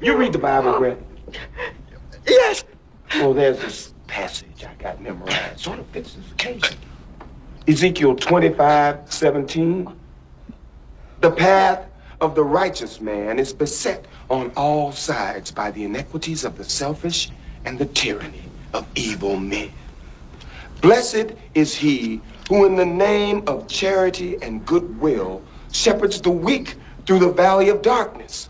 You read the Bible, Brett? Yes. Well, there's this passage I got memorized. Sort of fits this occasion. Ezekiel 25, 17. The path of the righteous man is beset on all sides by the iniquities of the selfish and the tyranny of evil men. Blessed is he who, in the name of charity and goodwill, shepherds the weak through the valley of darkness.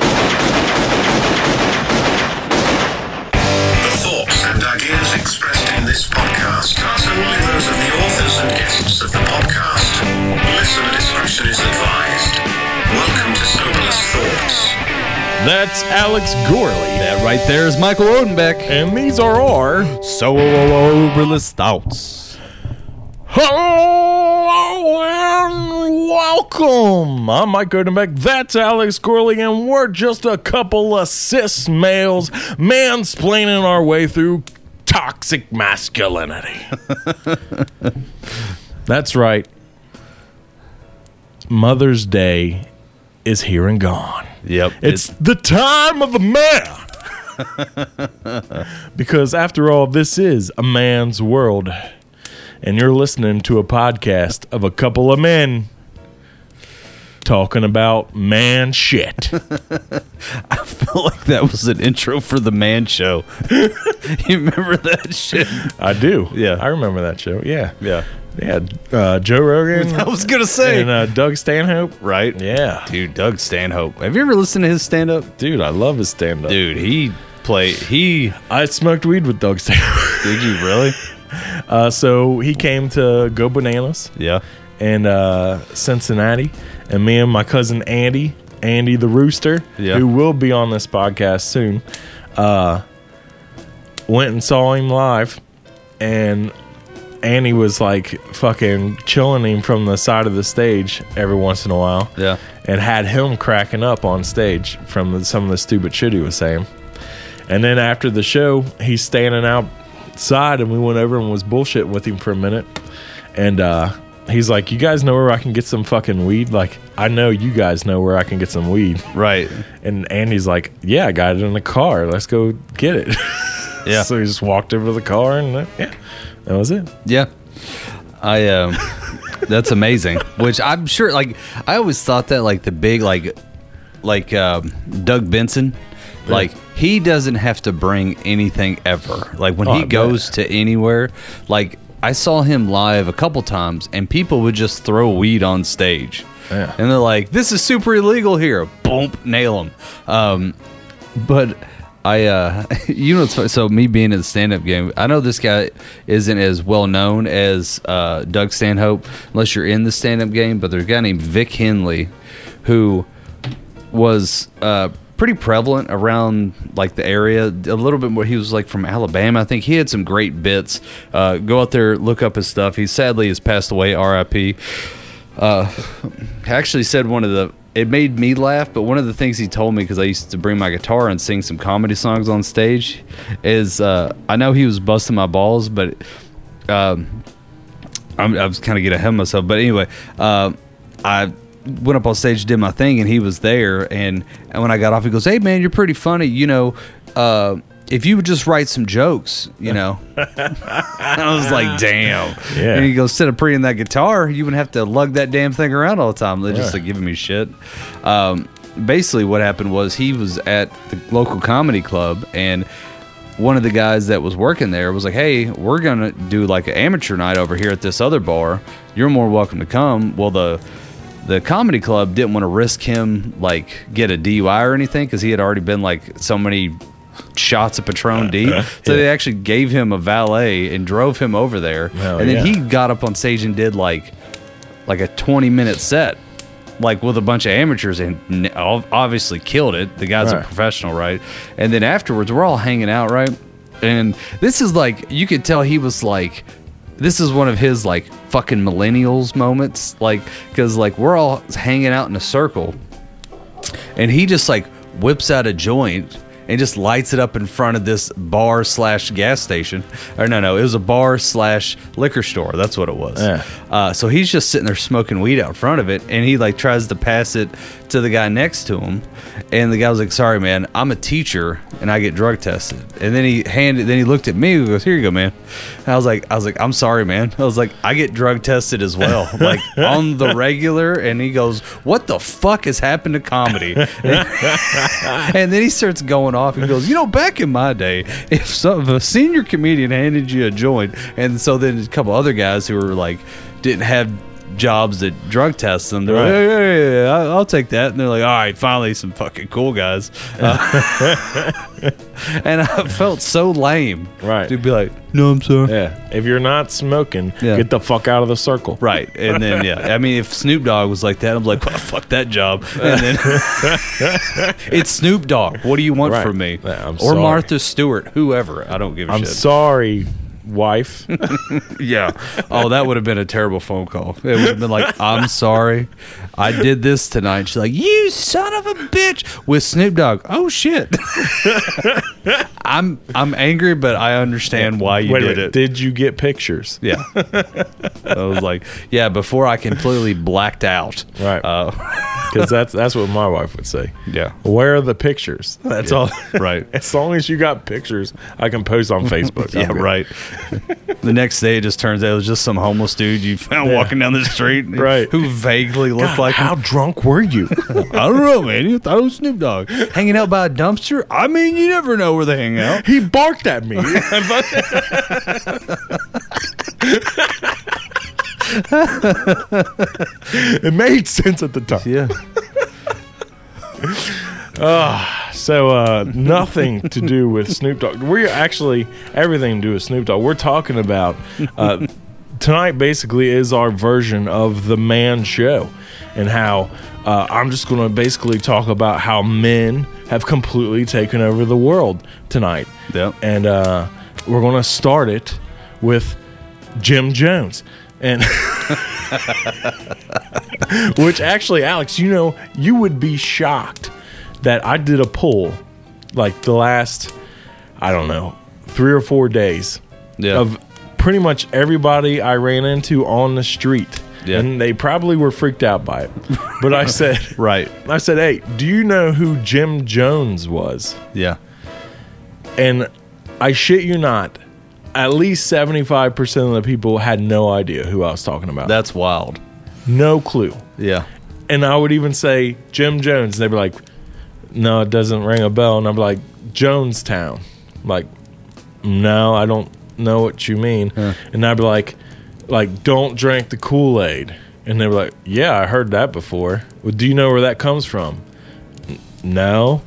This podcast are solely those of the authors and guests of the podcast. Listener discretion is advised. Welcome to Soberless Thoughts. That's Alex Gorley. That right there is Michael Odenbeck. And these are our Soberless Thoughts. Hello and welcome. I'm Mike Odenbeck. That's Alex Gorley, and we're just a couple of cis males mansplaining our way through toxic masculinity. That's right. Mother's Day is here and gone. Yep. It's the time of the man. because after all, this is a man's world. And you're listening to a podcast of a couple of men talking about man shit. I feel like that was an intro for the man show. you remember that shit? I do. Yeah. I remember that show. Yeah. Yeah. Yeah. Uh, Joe Rogan. I was gonna say. And uh, Doug Stanhope. right? Yeah. Dude, Doug Stanhope. Have you ever listened to his stand up? Dude, I love his stand up. Dude, he play he I smoked weed with Doug Stanhope. did you really? Uh, so he came to Go Bananas. Yeah. And uh, Cincinnati, and me and my cousin Andy, Andy the Rooster, Yeah. who will be on this podcast soon, uh, went and saw him live, and Andy was like fucking chilling him from the side of the stage every once in a while, Yeah. and had him cracking up on stage from the, some of the stupid shit he was saying. And then after the show, he's standing outside, and we went over and was bullshitting with him for a minute. And uh, he's like, "You guys know where I can get some fucking weed? Like, I know you guys know where I can get some weed." Right. And Andy's like, "Yeah, I got it in the car. Let's go get it." Yeah. so he just walked over to the car, and uh, yeah, that was it. Yeah. I um that's amazing. Which I'm sure like I always thought that like the big like like um, Doug Benson like he doesn't have to bring anything ever. Like when Oh, he goes to anywhere like I saw him live a couple times and people would just throw weed on stage. Yeah. And they're like, "This is super illegal here." Boom, nail him. Um, but I, uh, you know, so me being in the stand-up game, I know this guy isn't as well known as uh, Doug Stanhope unless you're in the stand-up game. But there's a guy named Vic Henley who was uh, pretty prevalent around like the area. A little bit more. He was like from Alabama. I think he had some great bits. Uh, go out there, look up his stuff. He sadly has passed away. R.I.P. Uh, actually said one of the. It made me laugh, but one of the things he told me because I used to bring my guitar and sing some comedy songs on stage is uh, I know he was busting my balls, but um, I'm, I was kind of getting ahead of myself. But anyway, uh, I went up on stage, did my thing, and he was there. And, and when I got off, he goes, "Hey man, you're pretty funny. You know, uh, if you would just write some jokes, you know." I was like, "Damn." Yeah. And he goes, "Instead of preening that guitar, you wouldn't have to lug that damn thing around all the time. They're just Yeah. like giving me shit." Um, basically, what happened was he was at the local comedy club and one of the guys that was working there was like, "Hey, we're gonna do like an amateur night over here at this other bar. You're more welcome to come." Well, the the comedy club didn't want to risk him like get a DUI or anything because he had already been like so many shots of Patron uh, D. Uh, so they actually gave him a valet and drove him over there, Hell and then yeah. he got up on stage and did like like a 20 minute set like with a bunch of amateurs and obviously killed it. The guy's a professional right? And then afterwards we're all hanging out right? And this is like you could tell he was like this is one of his like fucking millennials moments like because like we're all hanging out in a circle and he just like whips out a joint and just lights it up in front of this bar slash gas station. Or no no it was a bar slash liquor store. That's what it was. Yeah. uh, so he's just sitting there smoking weed out front of it and he like tries to pass it to the guy next to him. And the guy was like sorry man i'm a teacher and i get drug tested. And then he handed then he looked at me and goes here you go man. And i was like i was like i'm sorry man. I was like i get drug tested as well like on the regular. And he goes what the fuck has happened to comedy? And then he starts going off. And goes, you know, back in my day, if some if a senior comedian handed you a joint, and so then a couple other guys who were like didn't have jobs that drug test them, they're like, yeah, yeah, yeah, yeah, I'll take that, and they're like, all right, finally some fucking cool guys, Uh, and I felt so lame, Right. to be like, no, I'm sorry. Yeah. If you're not smoking, Yeah. get the fuck out of the circle. Right, and then yeah, I mean, if Snoop Dogg was like that, I'm like, well, fuck that job. And then it's Snoop Dogg. What do you want Right. from me? Yeah, I'm or sorry. Martha Stewart, whoever. I don't give a I'm shit. sorry, wife. yeah. Oh, that would have been a terrible phone call. It would have been like, I'm sorry, I did this tonight. She's like, you son of a bitch, with Snoop Dogg. Oh shit. I'm I'm angry, but I understand why you Wait, did it. Did you get pictures? Yeah. I was like, yeah, before I completely blacked out. Right. Uh, Because that's that's what my wife would say. yeah. Where are the pictures? That's all. Right. As long as you got pictures, I can post on Facebook. Yeah, right. the next day, it just turns out it was just some homeless dude you found Yeah. walking down the street, Right. Who vaguely looked God, like how him. drunk were you? I don't know, man. You thought it was Snoop Dogg hanging out by a dumpster. I mean, you never know where they hang out. he barked at me. it made sense at the time. Yeah. So uh, nothing to do with Snoop Dogg. We're actually everything to do with Snoop Dogg. We're talking about uh, tonight. Basically, is our version of the Man Show, and how uh, I'm just going to basically talk about how men have completely taken over the world tonight. Yep. And uh, we're going to start it with Jim Jones. And which actually, Alex, you know, you would be shocked that I did a poll like the last, I don't know, three or four days Yeah. of pretty much everybody I ran into on the street. Yeah. And they probably were freaked out by it. But I said, Right. I said, hey, do you know who Jim Jones was? Yeah. And I shit you not, at least 75% of the people had no idea who I was talking about. That's wild. no clue. Yeah. And I would even say Jim Jones. And they'd be like, no, it doesn't ring a bell. And I'm like, Jonestown. I'm like, no, I don't know what you mean. And I'd be like, like, don't drink the Kool Aid. And they were like, yeah, I heard that before. Well, do you know where that comes from? "N- No.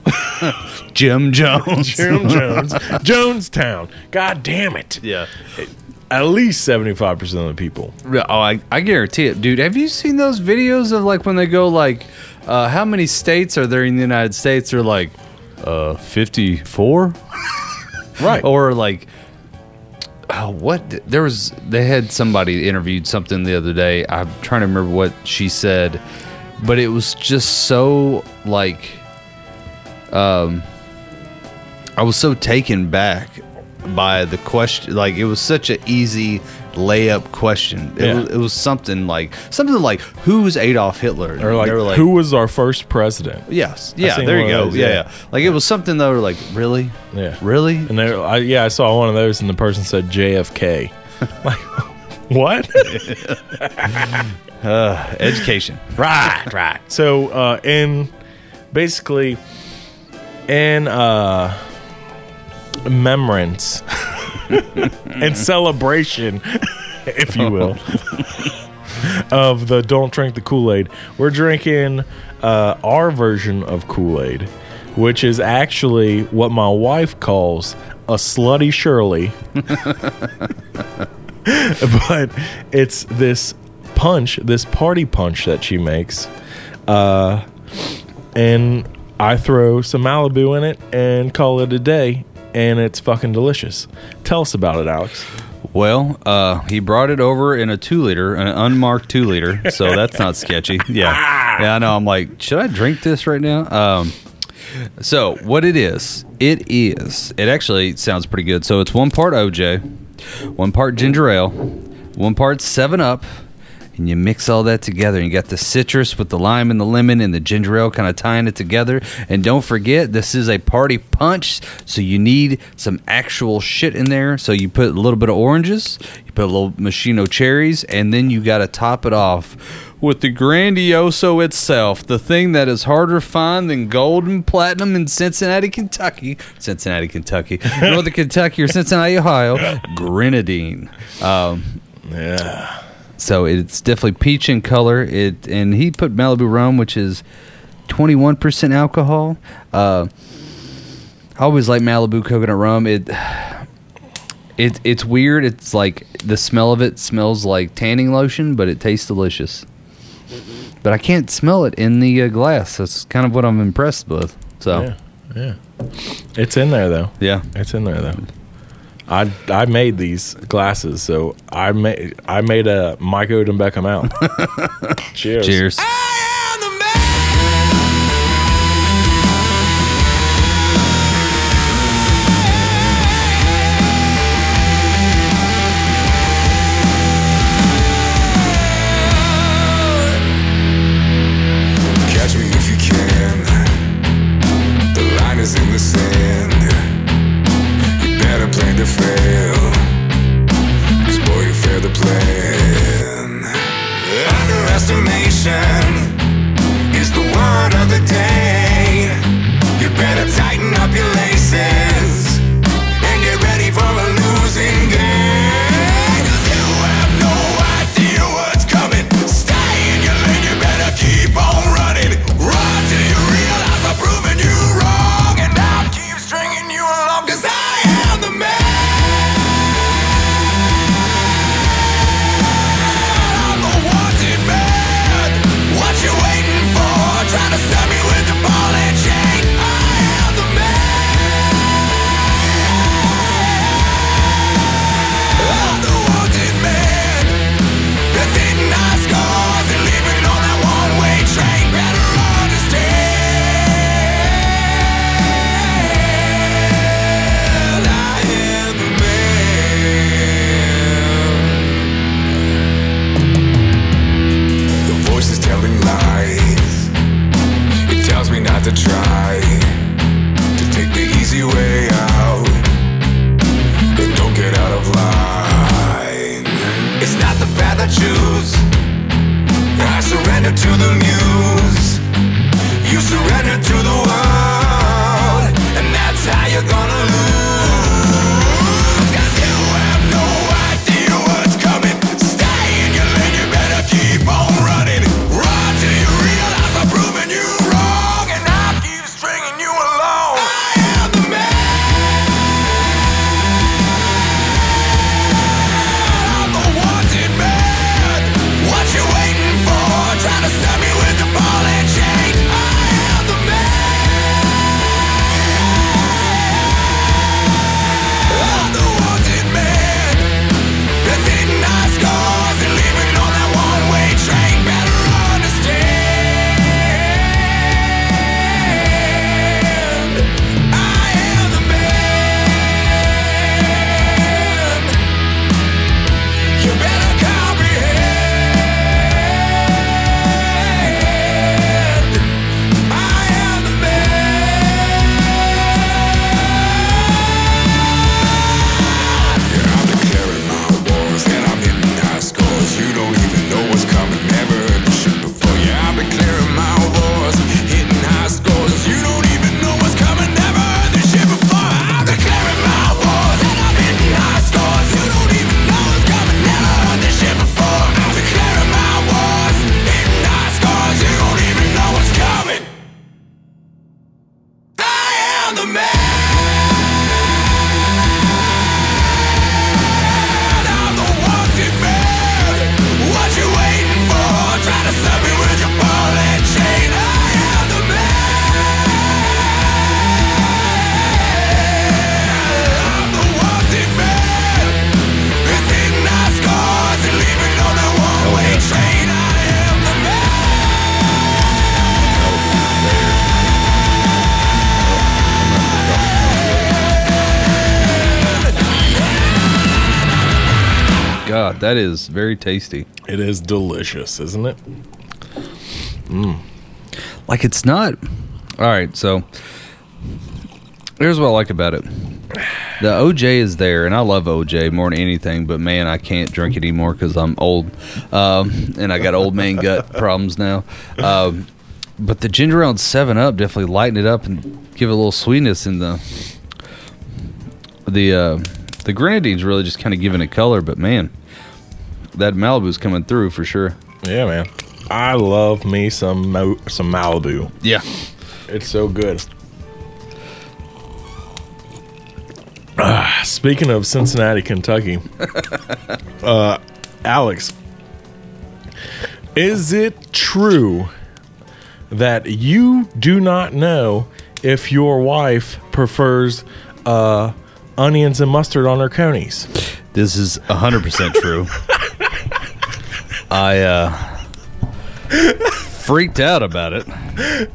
Jim Jones. Jim Jones. Jonestown. God damn it. yeah. At least 75% of the people. Yeah, Oh, I, I guarantee it, dude. Have you seen those videos of like when they go like, uh, how many states are there in the United States? They're like, uh, fifty-four, Right. or like, oh, what? There was they had somebody interviewed something the other day. I'm trying to remember what she said, but it was just so like, um, I was so taken back by the question. Like it was such an easy layup question. It, Yeah. was, it was something like something like who's Adolf Hitler? or like, were who was our first president? Yes. Yeah. There you go. those, yeah, yeah. yeah. Like it was something that were like really, Yeah. really. And they, I, yeah, I saw one of those, and the person said JFK. like, what? Uh, education. right, right. So, uh, in basically, in uh, remembrance and celebration, if you will, of the "Don't Drink the Kool Aid," we're drinking uh, our version of Kool Aid, which is actually what my wife calls a slutty Shirley. but it's this punch, this party punch that she makes. Uh, and I throw some Malibu in it and call it a day. and it's fucking delicious. Tell us about it, Alex. Well, uh, he brought it over in a two liter, an unmarked two liter, so that's not sketchy. Yeah, yeah, I know. I'm like, should I drink this right now? Um, so what it is, it is. It actually sounds pretty good. So it's one part OJ, one part ginger ale, one part Seven Up, and you mix all that together. And you got the citrus with the lime and the lemon and the ginger ale kind of tying it together. And don't forget, this is a party punch, so you need some actual shit in there. So you put a little bit of oranges, you put a little maraschino cherries, and then you got to top it off with the Grandioso itself, the thing that is harder to find than gold and platinum in Cincinnati, Kentucky. Cincinnati, Kentucky. Northern Kentucky or Cincinnati, Ohio. Grenadine. Um, Yeah. So it's definitely peach in color. It and he put Malibu rum, which is twenty one percent alcohol. Uh, I always like Malibu coconut rum. It it it's weird. It's like the smell of it smells like tanning lotion, but it tastes delicious. But I can't smell it in the uh, glass. That's kind of what I'm impressed with. So Yeah. Yeah. It's in there though. yeah, It's in there though. I I made these glasses, so I made I made a Mike Odom Beckham out. Cheers. cheers. Catch to the muse. That is very tasty. It is delicious, isn't it? Like it's not. All right, so here's what I like about it. The OJ is there, and I love OJ more than anything. But man, I can't drink it anymore because I'm old, um, and I got old man gut problems now. Um, but the ginger ale and Seven Up definitely lighten it up and give it a little sweetness. in the the uh, the grenadine's really just kind of giving it color. But man, that Malibu's coming through for sure. Yeah, man. I love me some Mo- some Malibu. Yeah. It's so good. Ah, speaking of Cincinnati, Kentucky, uh, Alex, is it true that you do not know if your wife prefers uh, onions and mustard on her conies? This is 100% true. I uh freaked out about it.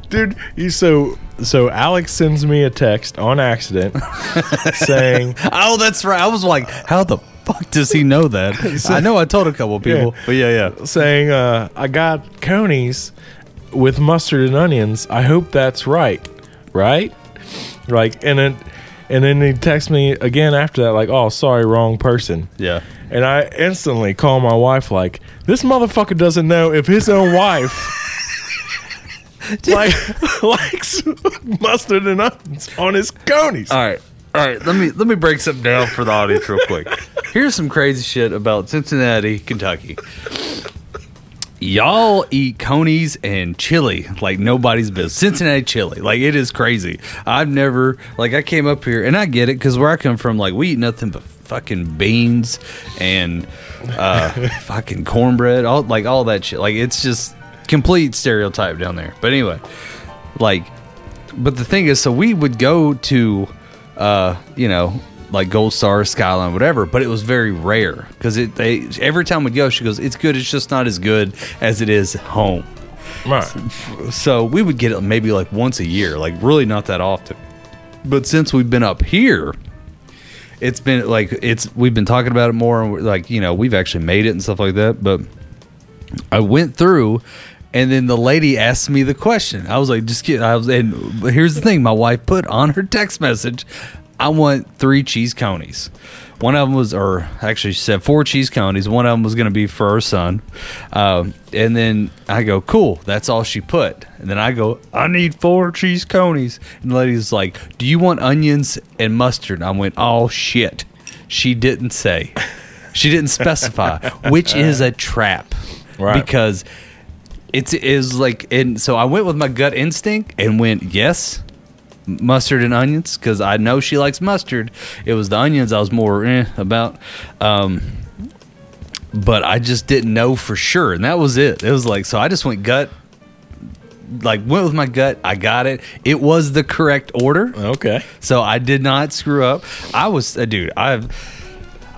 dude you so so alex sends me a text on accident saying Oh, that's right. I was like, how the fuck does he know that? I know I told a couple people, Yeah. but yeah, yeah. saying uh i got conies with mustard and onions i hope that's right right like and then and then he texts me again after that like oh sorry wrong person Yeah. and i instantly call my wife like this motherfucker doesn't know if his own wife like likes mustard and onions on his conies All right. All right, let me let me break something down for the audience real quick. Here's some crazy shit about Cincinnati, Kentucky. Y'all eat conies and chili like nobody's business. Cincinnati chili, like it is crazy. I've never like I came up here and I get it because where I come from, like we eat nothing but fucking beans and uh, fucking cornbread, all like all that shit. Like it's just complete stereotype down there. But anyway, like but the thing is, so we would go to, uh, you know, like Gold Star, Skyline, whatever. But it was very rare because it. They every time we go, she goes, "It's good. It's just not as good as it is home." right So we would get it maybe like once a year, like really not that often. But since we've been up here, it's been like it's we've been talking about it more, and we're like you know we've actually made it and stuff like that. But I went through, and then the lady asked me the question. I was like, just kidding. I was, and here's the thing: my wife put on her text message, "I want three cheese conies." One of them was, or actually, she said four cheese conies. One of them was going to be for her son. Um, and then I go, cool. That's all she put. And then I go, I need four cheese conies. And the lady's like, do you want onions and mustard? I went, oh shit. She didn't say. She didn't specify, which is a trap. Right. Because it's it is like and so I went with my gut instinct and went yes mustard and onions because I know she likes mustard. It was the onions I was more eh, about, um, but I just didn't know for sure, and that was it. It was like so I just went gut, like went with my gut. I got it. It was the correct order. okay So I did not screw up. I was, uh, dude, I've,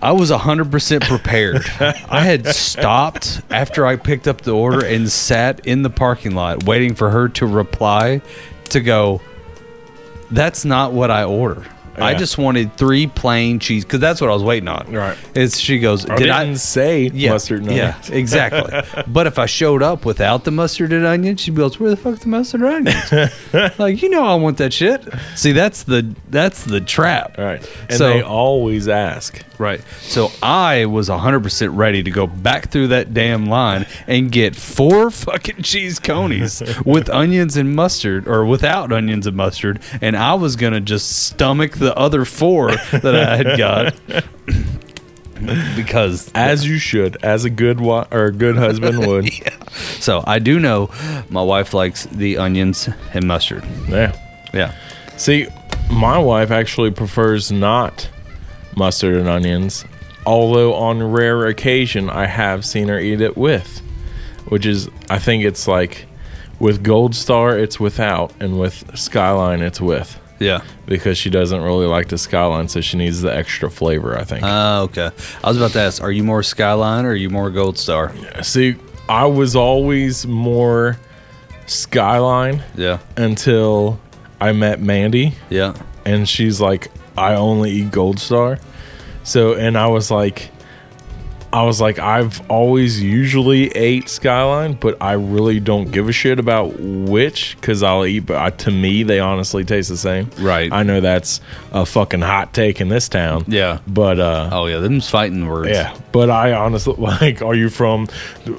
I was 100% prepared. I had stopped after I picked up the order and sat in the parking lot waiting for her to reply to go, that's not what I order. I just wanted three plain cheese because that's what I was waiting on. Right. It's she goes, I did didn't I say yeah, mustard and Yeah, exactly. but if I showed up without the mustard and onion, she goes, "Where the fuck's the mustard and onions?" like you know, I want that shit. See, that's the that's the trap. All right. And So- they always ask. Right. So I was 100% ready to go back through that damn line and get four fucking cheese conies with onions and mustard or without onions and mustard. And I was going to just stomach the other four that I had got. because As you should, as a good wa- or a good husband would. so I do know my wife likes the onions and mustard. yeah. Yeah. See, my wife actually prefers not mustard and onions, although on rare occasion I have seen her eat it with, which is I think it's like with Gold Star it's without, and with Skyline it's with. Yeah. Because she doesn't really like the skyline, so she needs the extra flavor. I think. Uh, okay. I was about to ask, are you more Skyline or are you more Gold Star? See, I was always more skyline Yeah. until I met Mandy. Yeah. and she's like, I only eat Gold Star. So, and I was like, I was like, I've always usually ate Skyline, but I really don't give a shit about which because I'll eat. But I, to me, they honestly taste the same. Right. I know that's a fucking hot take in this town. Yeah. But uh, Oh yeah, them's fighting words. yeah. But I honestly like. Are you from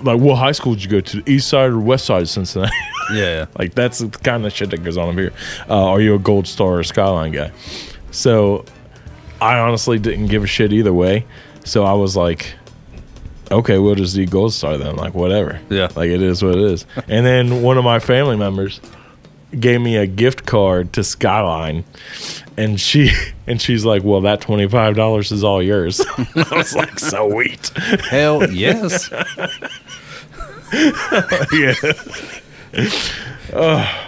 like what high school did you go to? East side or west side of Cincinnati? Yeah. Like that's the kind of shit that goes on up here. Uh, are you a Gold Star or Skyline guy? So I honestly didn't give a shit either way. So I was like, okay, we'll just eat Gold Star then. Like whatever. Yeah. Like it is what it is. and then one of my family members gave me a gift card to Skyline. And she and she's like, "Well, that twenty five dollars is all yours." I was like, "Sweet." Hell yes. yeah.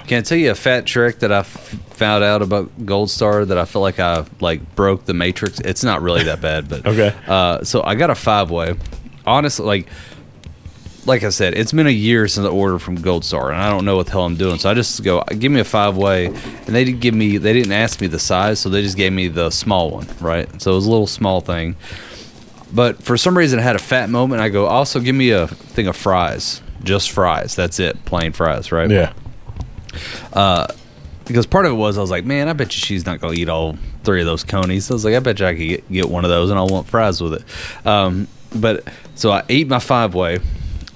Can I tell you a fat trick that I f- found out about Gold Star that I feel like I like broke the matrix? It's not really that bad, but Okay. Uh, so I got a five way. Honestly, like like I said, it's been a year since I ordered from Gold Star, and I don't know what the hell I'm doing. So I just go, give me a five way, and they didn't give me, they didn't ask me the size, so they just gave me the small one, right? So it was a little small thing. But for some reason, I had a fat moment. I go, also give me a thing of fries, just fries. That's it, plain fries, right? Yeah. Because part of it was I was like, man, I bet you she's not gonna eat all three of those conies. So I was like, I bet you I could get, get one of those, and I'll want fries with it. Um, but so I ate my five way,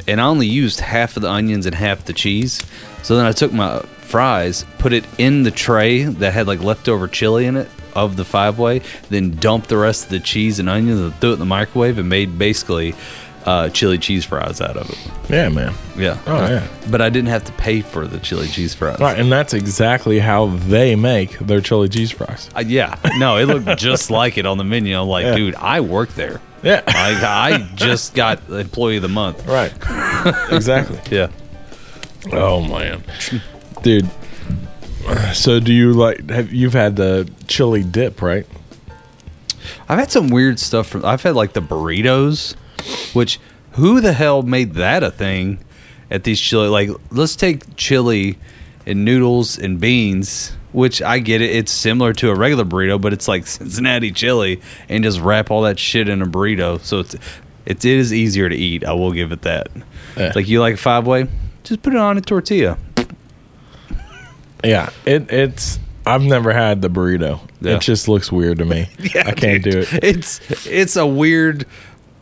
and I only used half of the onions and half the cheese. So then I took my fries, put it in the tray that had like leftover chili in it of the five way, then dumped the rest of the cheese and onions and threw it in the microwave and made basically uh, chili cheese fries out of it. Yeah, man. Yeah. Oh, yeah. But I didn't have to pay for the chili cheese fries. Right, and that's exactly how they make their chili cheese fries. Uh, yeah, no, it looked just like it on the menu. I'm like, Yeah. dude, I work there. Yeah. I, I just got employee of the month. Right. exactly. Yeah. Oh man, dude. So do you like? Have you've had the chili dip, right? I've had some weird stuff from. I've had like the burritos, which who the hell made that a thing at these chili? Like, let's take chili and noodles and beans, which I get it. It's similar to a regular burrito, but it's like Cincinnati chili, and just wrap all that shit in a burrito. So it's it is easier to eat. I will give it that. Yeah. Like you like five way, just put it on a tortilla. Yeah. It it's. I've never had the burrito. Yeah. It just looks weird to me. yeah, I can't do it. It's it's a weird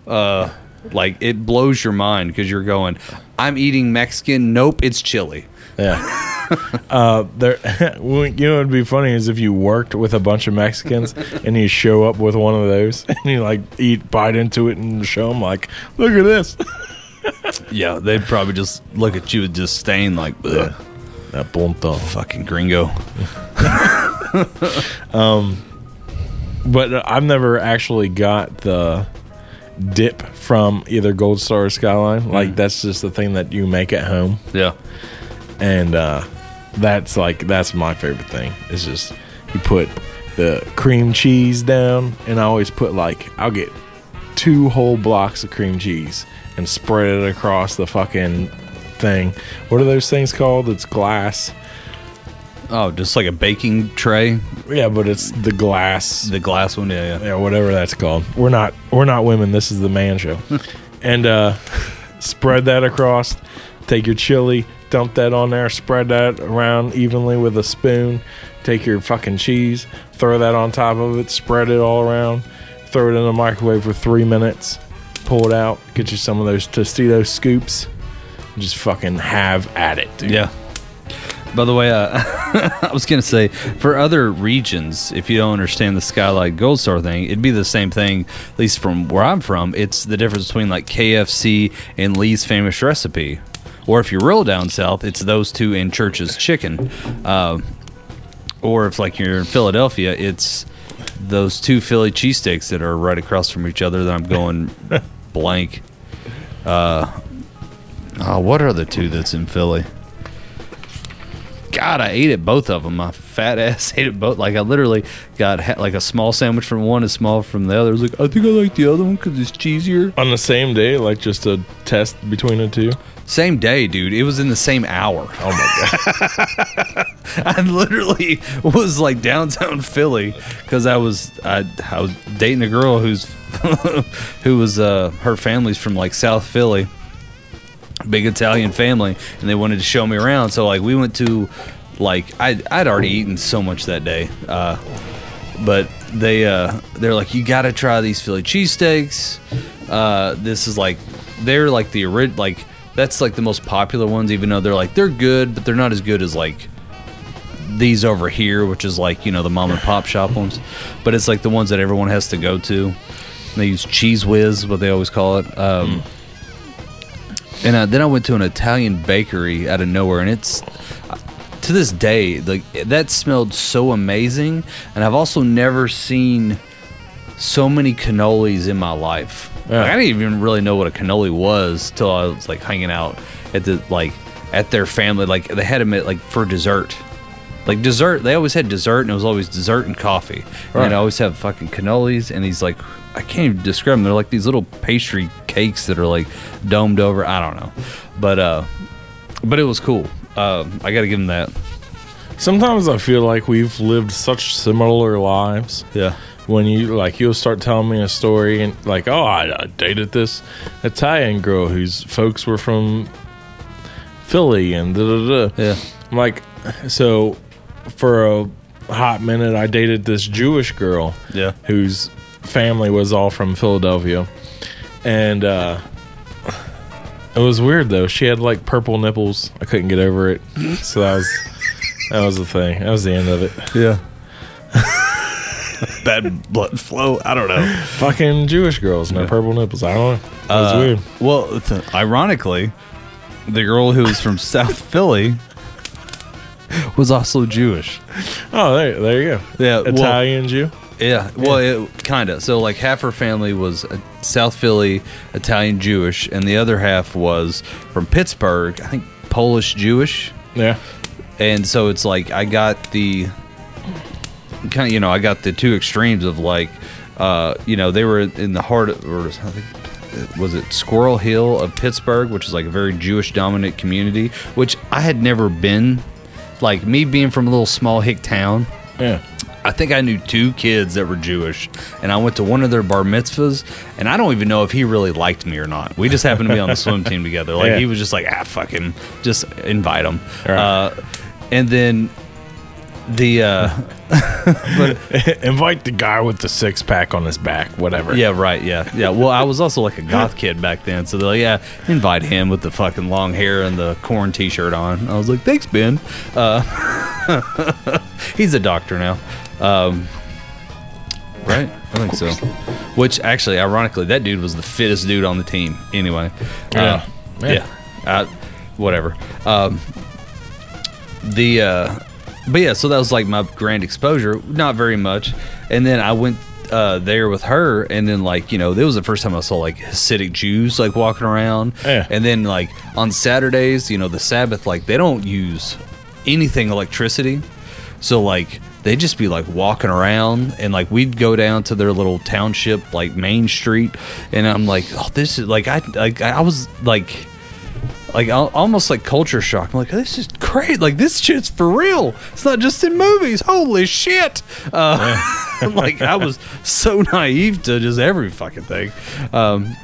uh like it blows your mind because you're going, I'm eating Mexican. Nope, it's chili. Yeah. uh, there, you know, it'd be funny is if you worked with a bunch of Mexicans and you show up with one of those and you like eat, bite into it and show them like, look at this. Yeah, they'd probably just look at you with disdain, like, Ugh, That punto. fucking gringo. Um, but I've never actually got the dip from either Gold Star or Skyline. Like that's just the thing that you make at home, Yeah, and uh, that's like that's my favorite thing. It's just you put the cream cheese down, and I always put like I'll get two whole blocks of cream cheese and spread it across the fucking thing. What are those things called? It's glass. Oh, just like a baking tray, Yeah, but it's the glass. the glass one. Yeah, yeah. yeah, whatever that's called. We're not we're not women. This is the man show. and uh, spread that across. Take your chili, dump that on there, spread that around evenly with a spoon. Take your fucking cheese, throw that on top of it, spread it all around. Throw it in the microwave for three minutes. Pull it out. Get you some of those Tostitos scoops. Just fucking have at it, dude. Yeah. By the way, uh, I was gonna say for other regions, if you don't understand the Skyline Gold Star thing, it'd be the same thing. At least from where I'm from, it's the difference between like KFC and Lee's Famous Recipe, or if you're real down south, it's those two in Church's Chicken, uh, or if like you're in Philadelphia, it's those two Philly cheesesteaks that are right across from each other. That I'm going blank. Uh, oh, what are the two that's in Philly? God, I ate at both of them. My fat ass ate at both. Like I literally got ha- like a small sandwich from one, a small from the other. I was like, I think I like the other one because it's cheesier. On the same day, like just a test between the two. Same day, dude. It was in the same hour. Oh my god. I literally was like downtown Philly because I was I, I was dating a girl whose who was uh, her family's from like South Philly, big Italian family, and they wanted to show me around. So like we went to like I I'd already eaten so much that day, uh, but they uh, they're like you got to try these Philly cheesesteaks. Uh, this is like they're like the ori- like that's like the most popular ones, even though they're like they're good, but they're not as good as like these over here, which is like you know the mom and pop shop ones, but it's like the ones that everyone has to go to. They use Cheez Whiz, what they always call it. Um, And uh, then I went to an Italian bakery out of nowhere, and it's to this day like that smelled so amazing. And I've also never seen so many cannolis in my life. Yeah. Like, I didn't even really know what a cannoli was till I was like hanging out at the like at their family. Like they had them at like for dessert. Like dessert, they always had dessert, and it was always dessert and coffee. And Right. they'd always have fucking cannolis, and these like I can't even describe them. They're like these little pastry cakes that are like domed over. I don't know, but uh, but it was cool. Uh, I got to give them that. Sometimes I feel like we've lived such similar lives. Yeah. When you like, you'll start telling me a story and like, oh, I, I dated this Italian girl whose folks were from Philly and da da da. Yeah. I'm like, so for a hot minute, I dated this Jewish girl. Yeah. Whose family was all from Philadelphia, and uh, it was weird though. She had like purple nipples. I couldn't get over it. So that was that was the thing. That was the end of it. Yeah. Bad blood flow. I don't know. Fucking Jewish girls, no purple nipples. I don't know. That was Uh, weird. Well, ironically, the girl who was from South Philly was also Jewish. Oh, there, there you go. Yeah, well- Italian Jew. Yeah, well, it, kind of. So, like, half her family was uh, South Philly Italian Jewish, and the other half was from Pittsburgh, I think Polish Jewish. Yeah. And so it's like I got the kind of, you know, I got the two extremes of like, uh, you know, they were in the heart of, or I think, was it Squirrel Hill of Pittsburgh, which is like a very Jewish dominant community, which I had never been. Like, me being from a little small hick town. Yeah. I think I knew two kids that were Jewish, and I went to one of their bar mitzvahs, and I don't even know if he really liked me or not. We just happened to be on the swim team together. Like Yeah. he was just like, ah, fucking, just invite him. Right. Uh, and then the uh, Invite the guy with the six pack on his back, whatever. yeah, right, yeah, yeah. Well, I was also like a goth kid back then, so they're like, yeah, invite him with the fucking long hair and the Korn T-shirt on. I was like, thanks, Ben. Uh, he's a doctor now. Um, right? I think so. Which actually, ironically, that dude was the fittest dude on the team. Anyway, Yeah. Uh, yeah, Uh, whatever. Um, the uh, but yeah, so that was like my grand exposure. Not very much, and then I went uh, there with her, and then like you know, that was the first time I saw like Hasidic Jews like walking around. Yeah. And then like on Saturdays, you know, the Sabbath, like they don't use anything electricity, so like they'd just be like walking around, and like we'd go down to their little township like Main Street, and I'm like, oh, this is like I like I was like like almost like culture shock. I'm like, this is great. Like this shit's for real. It's not just in movies. Holy shit! Uh, like I was so naive to just every fucking thing. Um,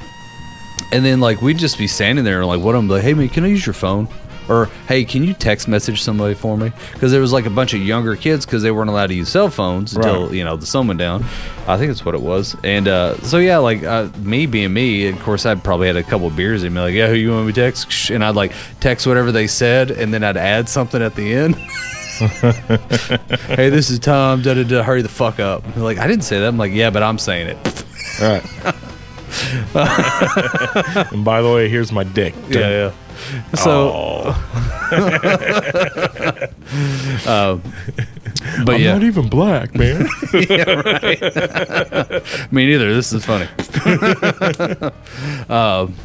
and then like we'd just be standing there and like, what I'm like, hey man, can I use your phone? Or hey, can you text message somebody for me? Because there was like a bunch of younger kids because they weren't allowed to use cell phones until you know the sun went down. I think that's what it was. And uh, so yeah, like uh, me being me, of course I'd probably had a couple of beers and be like, yeah, who you want me to text? And I'd like text whatever they said, and then I'd add something at the end. hey, this is Tom. Da da da. Hurry the fuck up. They're like I didn't say that. I'm like, yeah, but I'm saying it. All right. and by the way, here's my dick. Yeah, yeah. So, Oh, but I'm yeah, not even black, man. me neither. This is funny. um,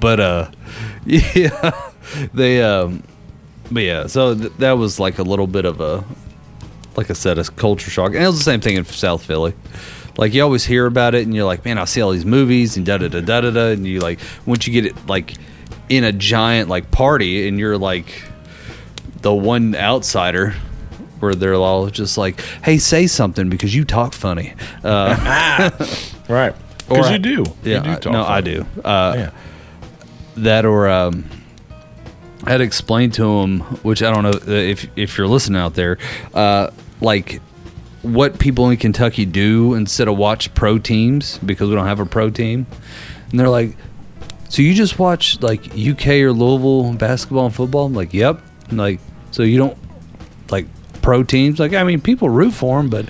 but uh, yeah, they um, but yeah. So th- that was like a little bit of a, like I said, a culture shock, and it was the same thing in South Philly. Like you always hear about it, and you're like, man, I see all these movies and da da da da da da, and you like once you get it like in a giant like party, and you're like the one outsider where they're all just like, "Hey, say something because you talk funny." Uh, Right. Because you do. yeah, You do I- talk no, I do. Uh, Yeah. that or um, I had explained to him, which I don't know if if you're listening out there, uh, like what people in Kentucky do instead of watch pro teams because we don't have a pro team, and they're like, "So you just watch like UK or Louisville basketball and football?" I'm like, "Yep." Like, so you don't like pro teams? Like, I mean, people root for them, but.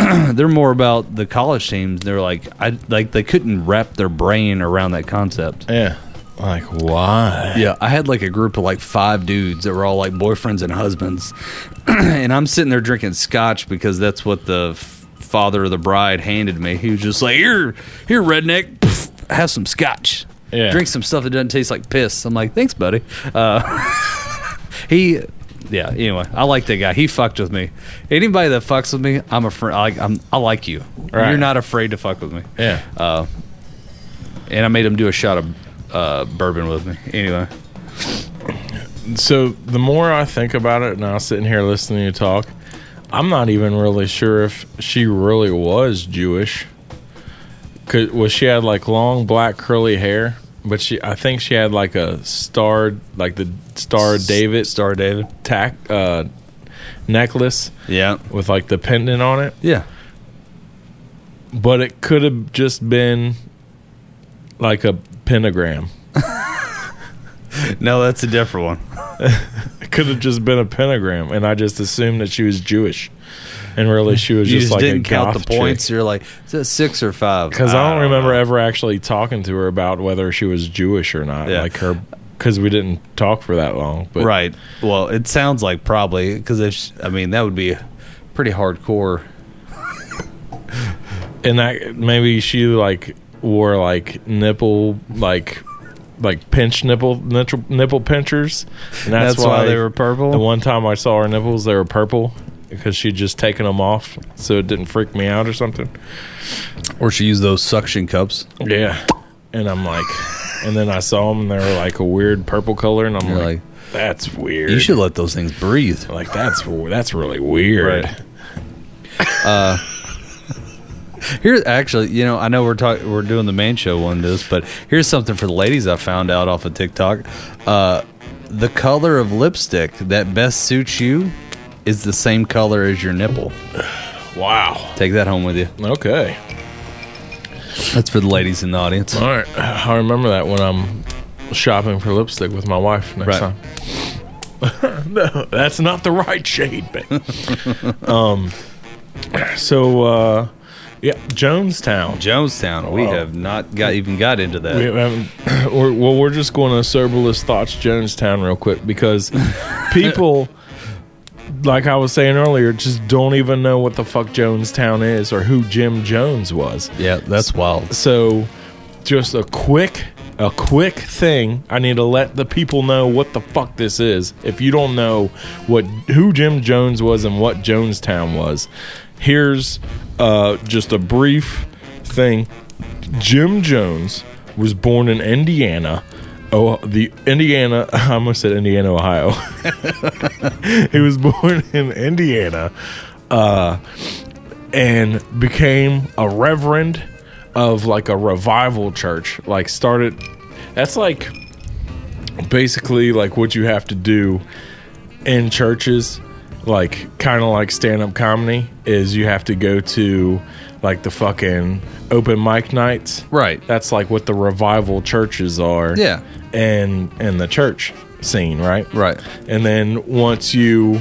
they're more about the college teams. They're like, I like they couldn't wrap their brain around that concept. Yeah. Like, why? Yeah, I had like a group of like five dudes that were all like boyfriends and husbands, and I'm sitting there drinking scotch because that's what the f- father of the bride handed me. He was just like, "Here, here, redneck, pff, have some scotch. Yeah. Drink some stuff that doesn't taste like piss." I'm like, "Thanks, buddy." Uh, he, yeah. Anyway, I like that guy. He fucked with me. Anybody that fucks with me, I'm a friend. I, like- I'm, I like you. Right. You're not afraid to fuck with me. Yeah. Uh, and I made him do a shot of uh, bourbon with me. Anyway. so the more I think about it, and I was sitting here listening to you talk, I'm not even really sure if she really was Jewish. Cause was she had like long black curly hair, but she I think she had like a star, like the Star David Star David. tack uh, necklace Yeah. with like the pendant on it. Yeah. But it could have just been like a pentagram. No, that's a different one. It could have just been a pentagram, and I just assumed that she was Jewish, and really she was You just, just like didn't a count the points. You're like, is that six or five? Because I don't uh, remember know. ever actually talking to her about whether she was Jewish or not. Yeah. Like her, because we didn't talk for that long. But right. Well, it sounds like probably because if sh- I mean that would be pretty hardcore. and that maybe she like wore like nipple like like pinch nipple nipple, nipple pinchers, and that's, That's why they were purple? The one time I saw her nipples, they were purple because she'd just taken them off, so it didn't freak me out or something. Or she used those suction cups. Yeah, and I'm like, and then I saw them, and they were like a weird purple color, and I'm like, like, that's weird. You should let those things breathe. like that's that's really weird. Right. Uh, Here, actually, you know, I know we're talking, we're doing the main show one this, but here's something for the ladies I found out off of TikTok. Uh, the color of lipstick that best suits you is the same color as your nipple. Wow. Take that home with you. Okay. That's for the ladies in the audience. All right. I remember that when I'm shopping for lipstick with my wife next Right. time. no, that's not the right shade, babe. um. So, uh, yeah, Jonestown. Jonestown. We Wow. have not got even got into that. We haven't, we're, well, we're just going to Cerberus Thoughts Jonestown real quick because people, like I was saying earlier, just don't even know what the fuck Jonestown is or who Jim Jones was. yeah, that's wild. So, just a quick, a quick thing. I need to let the people know what the fuck this is. If you don't know what who Jim Jones was and what Jonestown was, here's uh, just a brief thing. Jim Jones was born in Indiana. Oh, the Indiana. I almost said Indiana, Ohio. he was born in Indiana uh, and became a reverend of like a revival church. Like started. That's like basically like what you have to do in churches. Like kind of like stand up comedy is you have to go to like the fucking open mic nights. Right. That's like what the revival churches are. Yeah. And and the church scene, right? Right. And then once you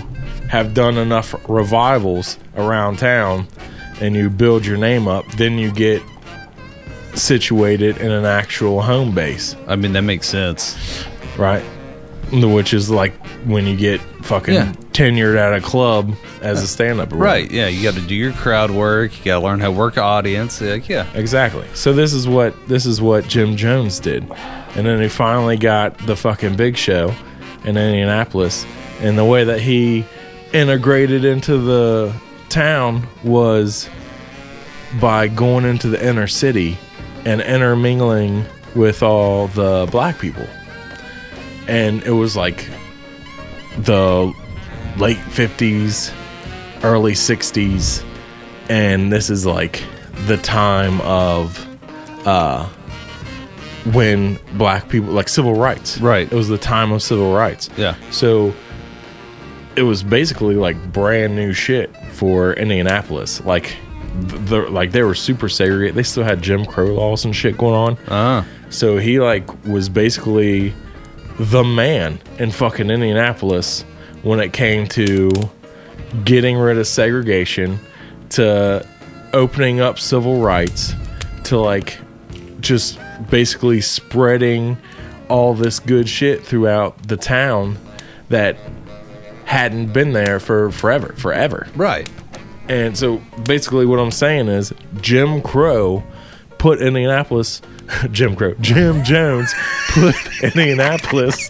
have done enough revivals around town and you build your name up, then you get situated in an actual home base, I mean, that makes sense. right? Which is like when you get fucking Yeah. tenured at a club as uh, a stand up. Right. Yeah. You got to do your crowd work. You got to learn how to work an audience. Like, yeah. Exactly. So this is what this is what Jim Jones did, and then he finally got the fucking big show in Indianapolis, and the way that he integrated into the town was by going into the inner city and intermingling with all the black people, and it was like the late fifties, early 60s and this is like the time of uh when black people like civil rights Right. it was the time of civil rights Yeah. so it was basically like brand new shit for indianapolis like the like they were super segregated they still had jim crow laws and shit going on Ah. so he like was basically the man in fucking Indianapolis when it came to getting rid of segregation, to opening up civil rights, to like just basically spreading all this good shit throughout the town that hadn't been there for forever, forever. Right. And so basically, what I'm saying is Jim Crow put Indianapolis, Jim Crow, Jim Jones put Indianapolis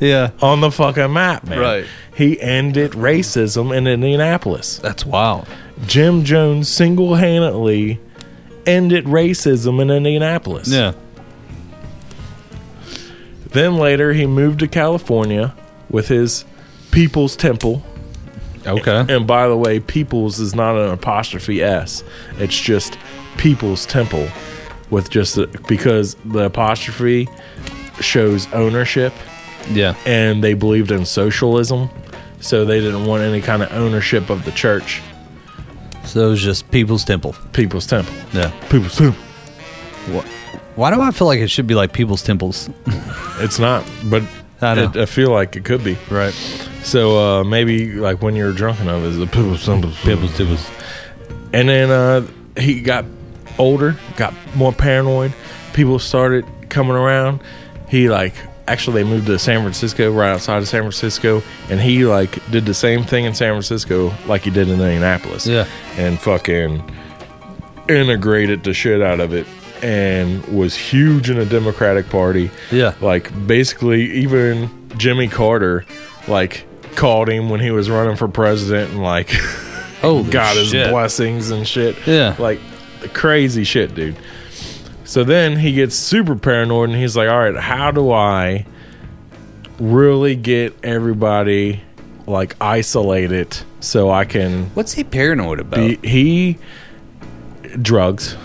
Yeah. on the fucking map, man. Right. He ended racism in Indianapolis. That's wild. Jim Jones single handedly ended racism in Indianapolis. Yeah. Then later, he moved to California with his People's Temple. Okay. And by the way, People's is not an apostrophe S. It's just People's Temple with just a, because the apostrophe shows ownership Yeah. and they believed in socialism. So they didn't want any kind of ownership of the church. So it was just People's Temple. People's Temple. Yeah. People's Temple. Why do I feel like it should be like People's Temples? It's not, but I it, I feel like it could be. Right. So uh, maybe like when you're drunk enough is the People's Temple. People's Temples. And then uh, he got older, got more paranoid. People started coming around. He like actually they moved to San Francisco, right outside of San Francisco, and he like did the same thing in San Francisco like he did in Indianapolis. Yeah. and fucking integrated the shit out of it, and was huge in the Democratic Party. Yeah. like basically even Jimmy Carter like called him when he was running for president and like. oh, got his blessings and shit. Yeah. Like crazy shit, dude. So then he gets super paranoid and he's like, all right, how do I really get everybody like isolated so I can What's he paranoid about? be he drugs.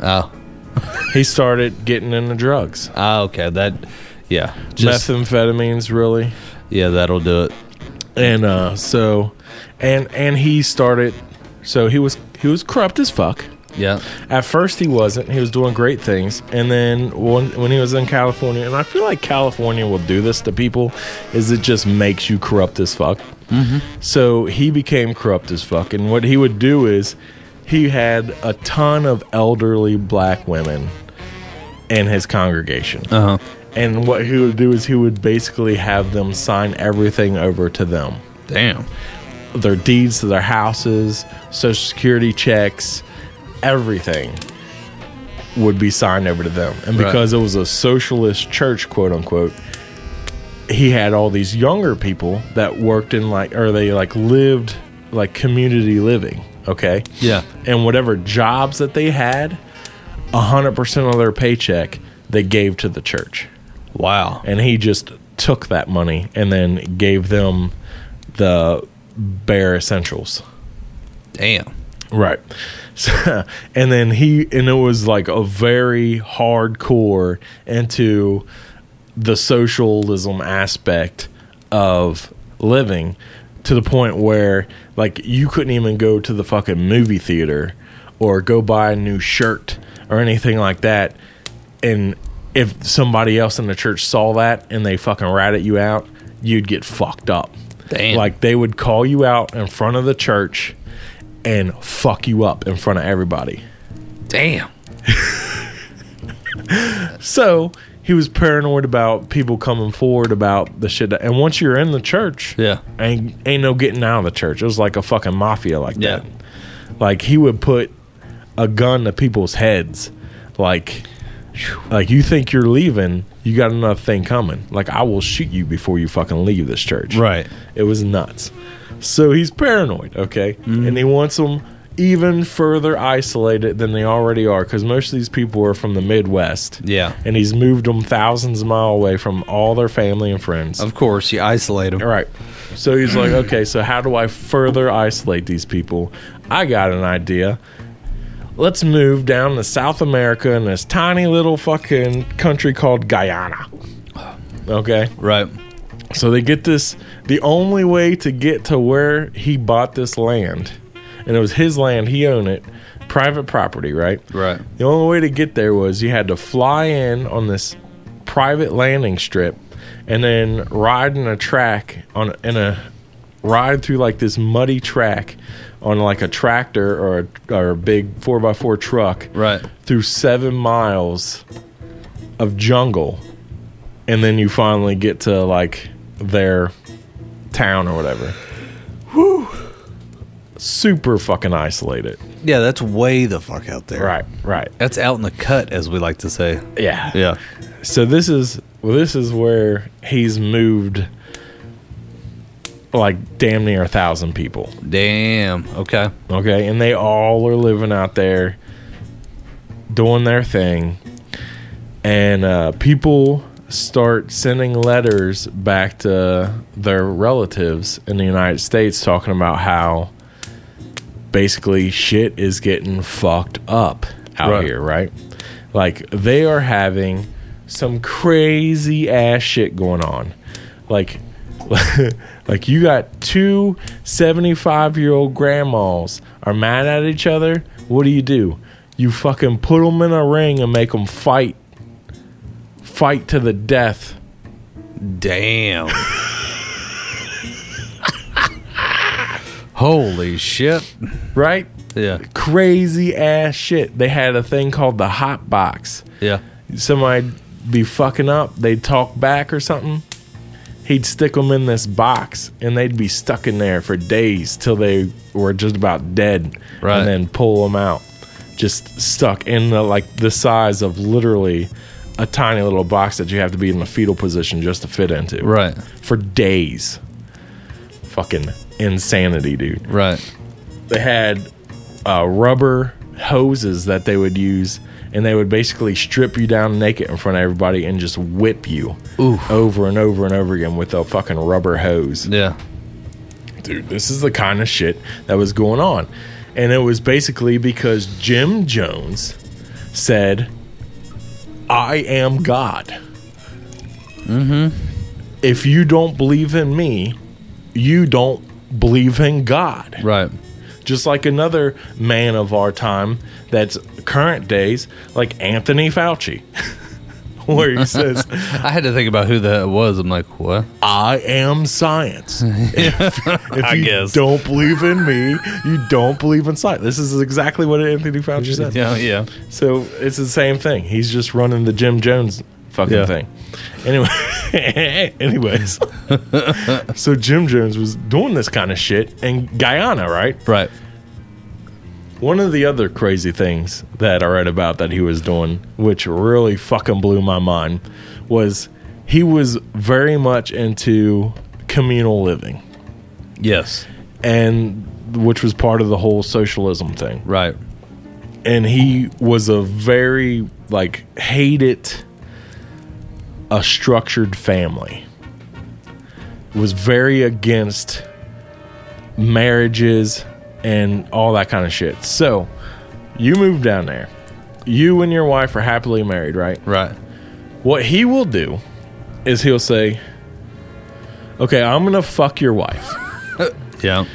oh. He started getting into drugs. Ah, okay. That, yeah. Just, Methamphetamines really. yeah, that'll do it. And uh so and and he started so he was he was corrupt as fuck. Yeah. At first, he wasn't. He was doing great things, and then when when he was in California, and I feel like California will do this to people, is it just makes you corrupt as fuck. Mm-hmm. So he became corrupt as fuck, and what he would do is he had a ton of elderly black women in his congregation. Uh huh. And what he would do is he would basically have them sign everything over to them Damn. their deeds to their houses, social security checks, everything would be signed over to them. And Right. because it was a socialist church, quote unquote, he had all these younger people that worked in like, or they like lived like community living. Okay. Yeah. And whatever jobs that they had, 100% of their paycheck they gave to the church Wow. and he just took that money and then gave them the bare essentials. Damn. Right. So, and then he and it was like a very hardcore into the socialism aspect of living to the point where like you couldn't even go to the fucking movie theater or go buy a new shirt or anything like that and if somebody else in the church saw that and they fucking ratted you out you'd get fucked up Damn. like they would call you out in front of the church and fuck you up in front of everybody Damn. so he was paranoid about people coming forward about the shit that, and once you're in the church Yeah. ain't ain't no getting out of the church. It was like a fucking mafia like Yeah. that. Like he would put a gun to people's heads. Like like you think you're leaving, you got another thing coming. Like I will shoot you before you fucking leave this church. Right. It was nuts. So he's paranoid, okay? And he wants them even further isolated than they already are because most of these people are from the Midwest. Yeah. And he's moved them thousands of mile away from all their family and friends. Of course, you isolate them. All right. So he's like, okay, so how do I further isolate these people? I got an idea. Let's move down to South America in this tiny little fucking country called Guyana. Okay. Right. So they get this. The only way to get to where he bought this land, and it was his land, he owned it, private property, right? Right. The only way to get there was you had to fly in on this private landing strip, and then ride in a track on in a ride through like this muddy track on like a tractor or a, or a big four x four truck Right. through seven miles of jungle, and then you finally get to like their town or whatever. Whew. Super fucking isolated. Yeah, that's way the fuck out there. Right, right. That's out in the cut, as we like to say. Yeah. Yeah. So this is well, this is where he's moved like damn near a thousand people. Damn. Okay. Okay, and they all are living out there doing their thing. And uh, people start sending letters back to their relatives in the United States talking about how basically shit is getting fucked up out Right. here, right? Like they are having some crazy ass shit going on. Like like you got two 75 year old grandmas are mad at each other. What do you do? You fucking put them in a ring and make them fight. Fight to the death. Damn. Holy shit. Right? Yeah. Crazy ass shit. They had a thing called the hot box. Yeah. somebody'd be fucking up, they'd talk back or something. He'd stick them in this box and they'd be stuck in there for days till they were just about dead. Right. And then pull them out. Just stuck in the, like the size of literally a tiny little box that you have to be in a fetal position just to fit into. Right. For days. Fucking insanity, dude Right. they had uh, rubber hoses that they would use and they would basically strip you down naked in front of everybody and just whip you over and over and over again with a fucking rubber hose Yeah. dude this is the kind of shit that was going on and it was basically because jim jones said i am god mm-hmm. if you don't believe in me you don't believe in god Right. just like another man of our time that's current days, like Anthony Fauci, where he says, I had to think about who that was. I'm like, what? I am science. if if I you guess. don't believe in me, you don't believe in science. This is exactly what Anthony Fauci said. Yeah. Yeah. So it's the same thing. He's just running the Jim Jones fucking Yeah. thing. Anyway, anyways, so Jim Jones was doing this kind of shit in Guyana, right? Right. One of the other crazy things that I read about that he was doing, which really fucking blew my mind, was he was very much into communal living, Yes. and which was part of the whole socialism thing. Right. And he was a very like hated a structured family. Was very against marriages and all that kind of shit. So, you move down there. You and your wife are happily married, right? Right. What he will do is he'll say, "Okay, I'm going to fuck your wife." Yeah.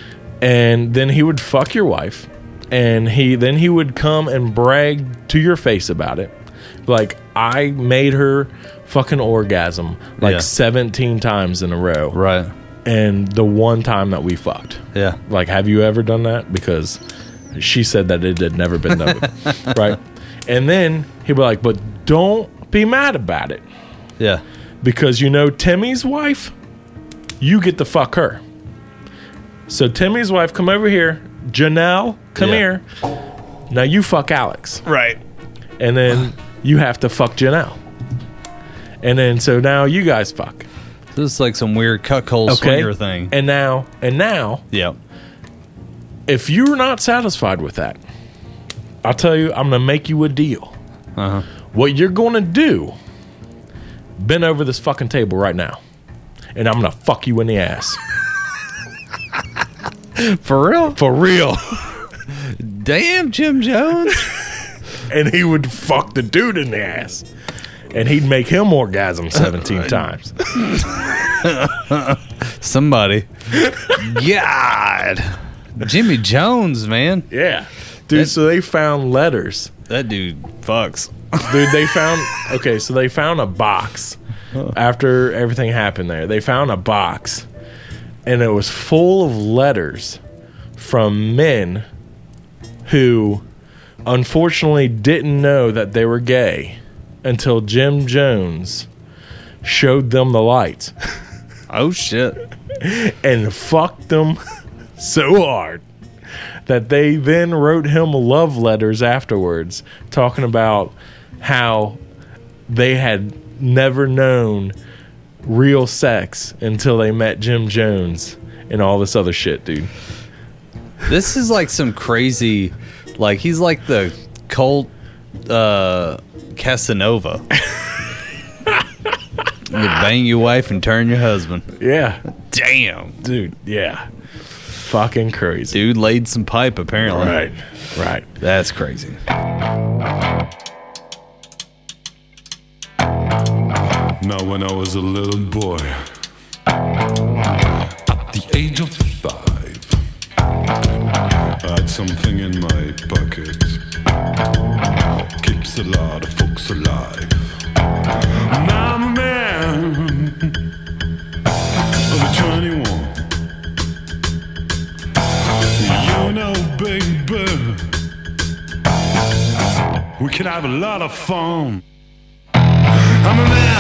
and then he would fuck your wife and he then he would come and brag to your face about it like i made her fucking orgasm like Yeah. 17 times in a row Right. And the one time that we fucked Yeah. like have you ever done that because she said that it had never been done right and then he'd be like but don't be mad about it Yeah. because you know Timmy's wife, you get to fuck her. So Timmy's wife, come over here. Janelle, come Yeah. here. Now you fuck Alex, Right. and then you have to fuck Janelle. And then so now you guys fuck. This is like some weird cuckold Okay. swinger thing. And now and now yeah. if you're not satisfied with that, I'll tell you, I'm gonna make you a deal. Uh-huh. What you're gonna do? Bend over this fucking table right now, and I'm gonna fuck you in the ass For real? for real. Damn, Jim Jones. and he would fuck the dude in the ass, and he'd make him orgasm 17 times. Somebody. God. Jimmy Jones, man. Yeah, dude. So they found letters. That dude fucks. Dude, they found okay, so they found a box after everything happened there. They found a box and it was full of letters from men who unfortunately didn't know that they were gay until Jim Jones showed them the light Oh shit. and fucked them so hard that they then wrote him love letters afterwards talking about how they had never known real sex until they met Jim Jones and all this other shit, dude. This is like some crazy like he's like the cult uh Casanova. you bang your wife and turn your husband. Yeah, Damn. dude. Yeah, fucking crazy. Dude laid some pipe apparently. Right, right. That's crazy. Now, when I was a little boy, at the age of five, I had something in my pocket. Keeps a lot of folks alive. I'm a man of 21. You know, baby, we can have a lot of fun. I'm a man.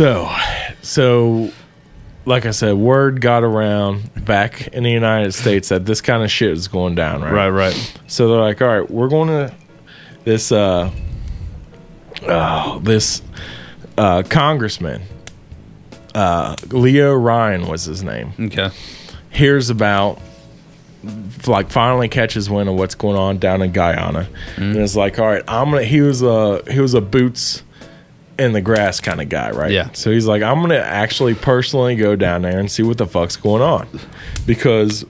So, so, like I said, word got around back in the United States that this kind of shit is going down, right? right. Right. So they're like, all right, we're going to this uh oh, this uh congressman uh Leo Ryan was his name. Okay. Hears about like finally catches wind of what's going on down in Guyana. And it's like, all right, I'm gonna he was a he was a boots in the grass kind of guy, right? Yeah. So he's like, I'm gonna actually personally go down there and see what the fuck's going on. Because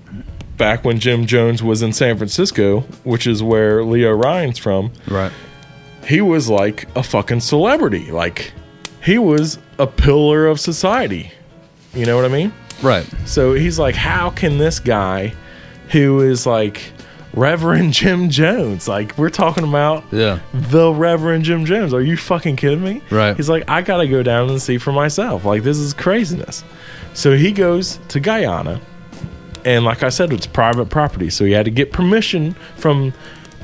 back when Jim Jones was in San Francisco, which is where Leo Ryan's from, Right. he was like a fucking celebrity. Like he was a pillar of society. You know what I mean? Right. So he's like, how can this guy who is like Reverend Jim Jones, like we're talking about Yeah. the Reverend Jim Jones. Are you fucking kidding me? Right. He's like, I gotta go down and see for myself. Like this is craziness. So he goes to Guyana, and like I said, it's private property. So he had to get permission from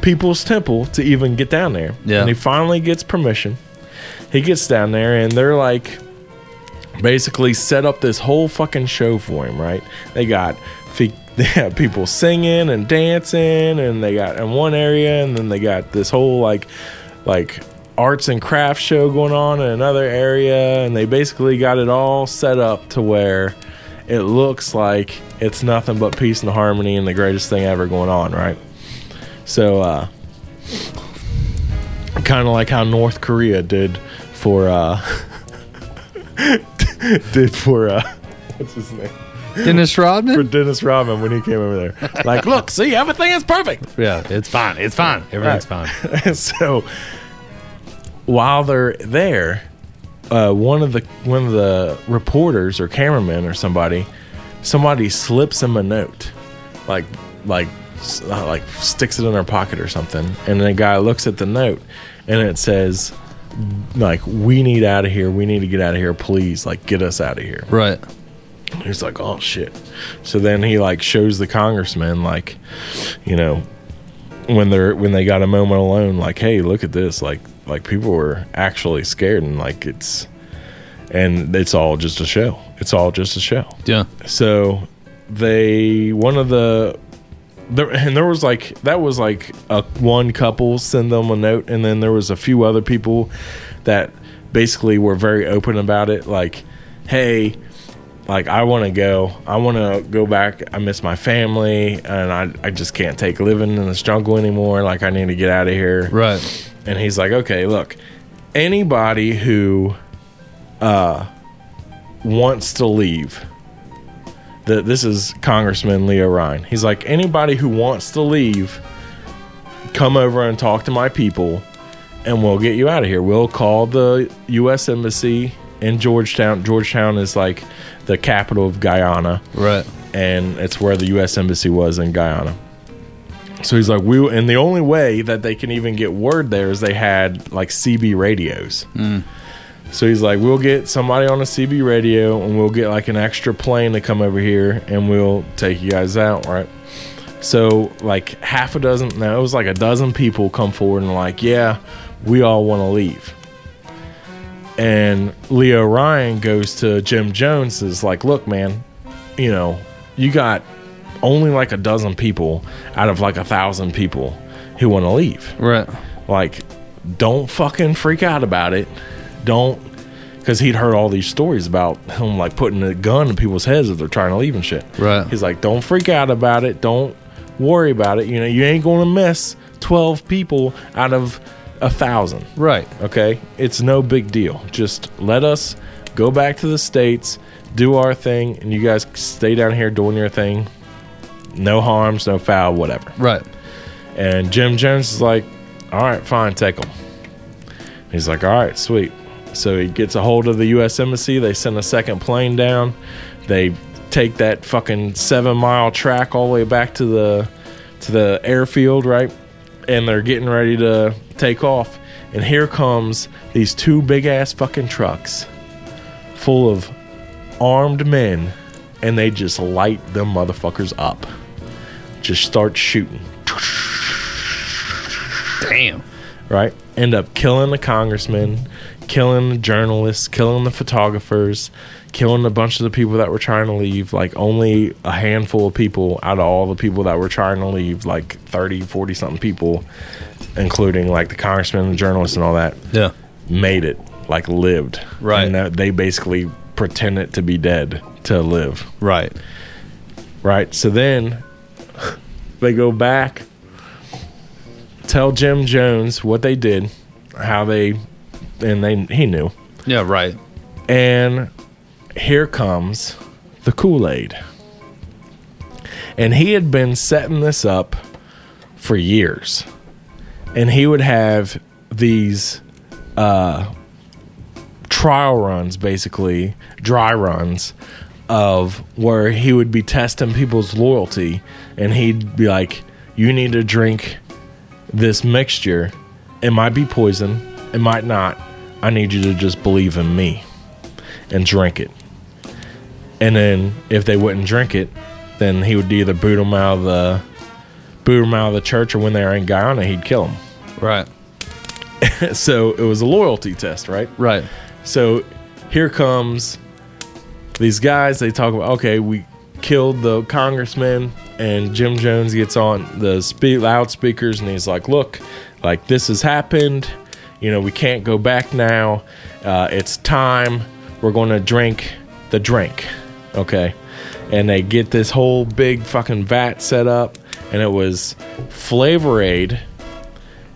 People's Temple to even get down there. Yeah. And he finally gets permission. He gets down there, and they're like, basically set up this whole fucking show for him. Right? They got. They have people singing and dancing, and they got in one area, and then they got this whole like, like arts and crafts show going on in another area, and they basically got it all set up to where it looks like it's nothing but peace and harmony and the greatest thing ever going on, right? So, uh, kind of like how North Korea did for, uh, did for, uh, what's his name? Dennis Rodman? For? Dennis Rodman when he came over there. Like, look, see, everything is perfect. Yeah, it's fine. It's fine. Everything's fine. so while they're there, uh, one of the one of the reporters or cameramen or somebody, somebody slips him a note, like like uh, like sticks it in their pocket or something, and the guy looks at the note, and it says. Like we need out of here. We need to get out of here. Please, like get us out of here. Right. He's like, oh shit. So then he like shows the congressman like, you know, when they're when they got a moment alone, like, hey, look at this. Like like people were actually scared and like it's and it's all just a show. It's all just a show. Yeah. So they one of the there and there was like that was like a one couple send them a note and then there was a few other people that basically were very open about it like hey like I want to go I want to go back I miss my family and I I just can't take living in this jungle anymore like I need to get out of here Right. and he's like, okay, look, anybody who uh, wants to leave, the, this is Congressman Leo Ryan. He's like, anybody who wants to leave, come over and talk to my people, and we'll get you out of here. We'll call the U.S. Embassy in Georgetown. Georgetown is like the capital of Guyana Right. and it's where the U.S. embassy was in Guyana. So he's like, we, and the only way that they can even get word there is they had like CB radios. Mm. So he's like, we'll get somebody on a CB radio, and we'll get like an extra plane to come over here, and we'll take you guys out, right? So like half a dozen, no, it was like a dozen people come forward and like, yeah, we all want to leave. And Leo Ryan goes to Jim Jones is like, look, man, you know, you got only like a dozen people out of like a thousand people who want to leave. Right. Like, don't fucking freak out about it. Don't, because he'd heard all these stories about him like putting a gun in people's heads if they're trying to leave and shit. Right. He's like, don't freak out about it. Don't worry about it. You know, you ain't going to miss 12 people out of a thousand. Right. Okay. It's no big deal. Just let us go back to the States, do our thing, and you guys stay down here doing your thing. No harms, no foul, whatever. Right. And Jim Jones is like, all right, fine, take them. He's like, all right, sweet. So he gets a hold of the U.S. Embassy. They send a second plane down. They take that fucking seven mile track all the way back to the to the airfield, right? And they're getting ready to take off. And here comes these two big ass fucking trucks full of armed men, and they just light them motherfuckers up. Just start shooting Damn. right? End up killing the congressman, killing the journalists, killing the photographers, killing a bunch of the people that were trying to leave. Like only a handful of people out of all the people that were trying to leave, like 30, 40 something people, including like the congressmen, the journalists, and all that, Yeah. made it, like lived. Right. And they basically pretended to be dead to live. Right. Right. So then they go back, tell Jim Jones what they did, how they, and they he knew. Yeah. Right. And here comes the Kool Aid. And he had been setting this up for years. And he would have these uh, trial runs, basically, dry runs, of where he would be testing people's loyalty. And he'd be like, You need to drink this mixture. It might be poison, it might not. I need you to just believe in me and drink it. And then if they wouldn't drink it, then he would either boot them out of the boot them out of the church, or when they were in Guyana, he'd kill them. Right. so it was a loyalty test, right? Right. So here comes these guys. They talk about okay, we killed the congressman, and Jim Jones gets on the spe- loudspeakers and he's like, "Look, like this has happened. You know, we can't go back now. Uh, it's time. We're going to drink the drink." Okay, and they get this whole big fucking vat set up, and it was Flavor Aid.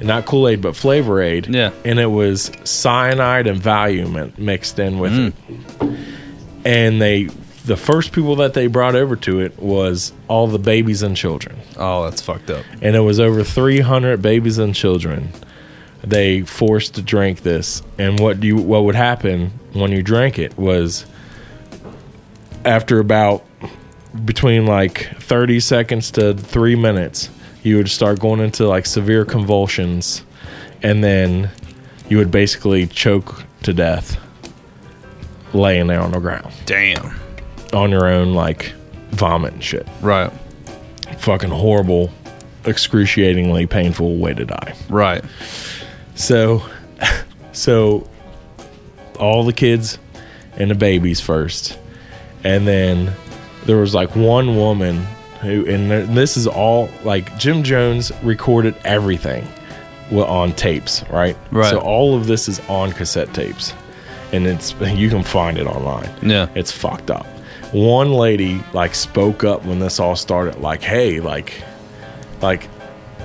Not Kool Aid, but Flavor Aid. Yeah. And it was cyanide and Valium mixed in with mm. it. And they, the first people that they brought over to it was all the babies and children. Oh, that's fucked up. And it was over 300 babies and children they forced to drink this. And what you what would happen when you drank it was after about between like 30 seconds to 3 minutes, you would start going into like severe convulsions and then you would basically choke to death laying there on the ground Damn. on your own like vomit and shit. Right. Fucking horrible, excruciatingly painful way to die. Right. So, so all the kids and the babies first, and then there was like one woman who, and this is all like Jim Jones recorded everything on tapes, right? Right. So all of this is on cassette tapes, and it's you can find it online. Yeah. It's fucked up. One lady like spoke up when this all started, like, "Hey, like, like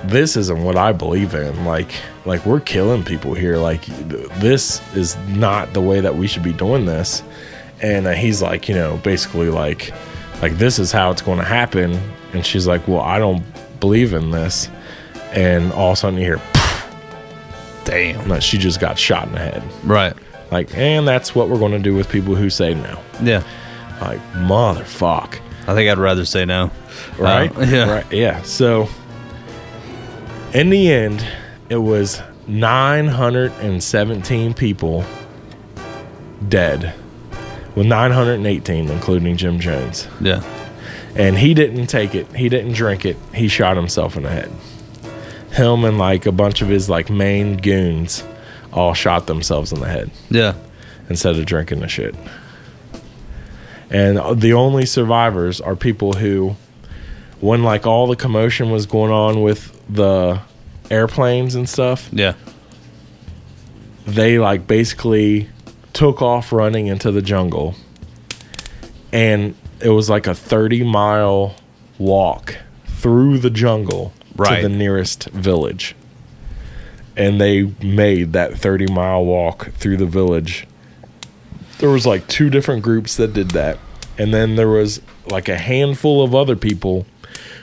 this isn't what I believe in. Like, like we're killing people here. Like, th- this is not the way that we should be doing this." And uh, he's like, you know, basically like, like this is how it's going to happen. And she's like, "Well, I don't believe in this." And all of a sudden, you hear, Damn. that she just got shot in the head. Right. Like, and that's what we're going to do with people who say no. Yeah. Like, motherfuck. I think I'd rather say no. right? Uh, yeah. Right. Yeah. So in the end, it was 917 people dead, with 918, including Jim Jones. Yeah. And he didn't take it. He didn't drink it. He shot himself in the head. Him and like a bunch of his like main goons all shot themselves in the head Yeah. instead of drinking the shit. And the only survivors are people who, when like all the commotion was going on with the airplanes and stuff, Yeah. they like basically took off running into the jungle. And it was like a 30 mile walk through the jungle Right. to the nearest village. And they made that 30 mile walk through the village. There was like two different groups that did that. And then there was like a handful of other people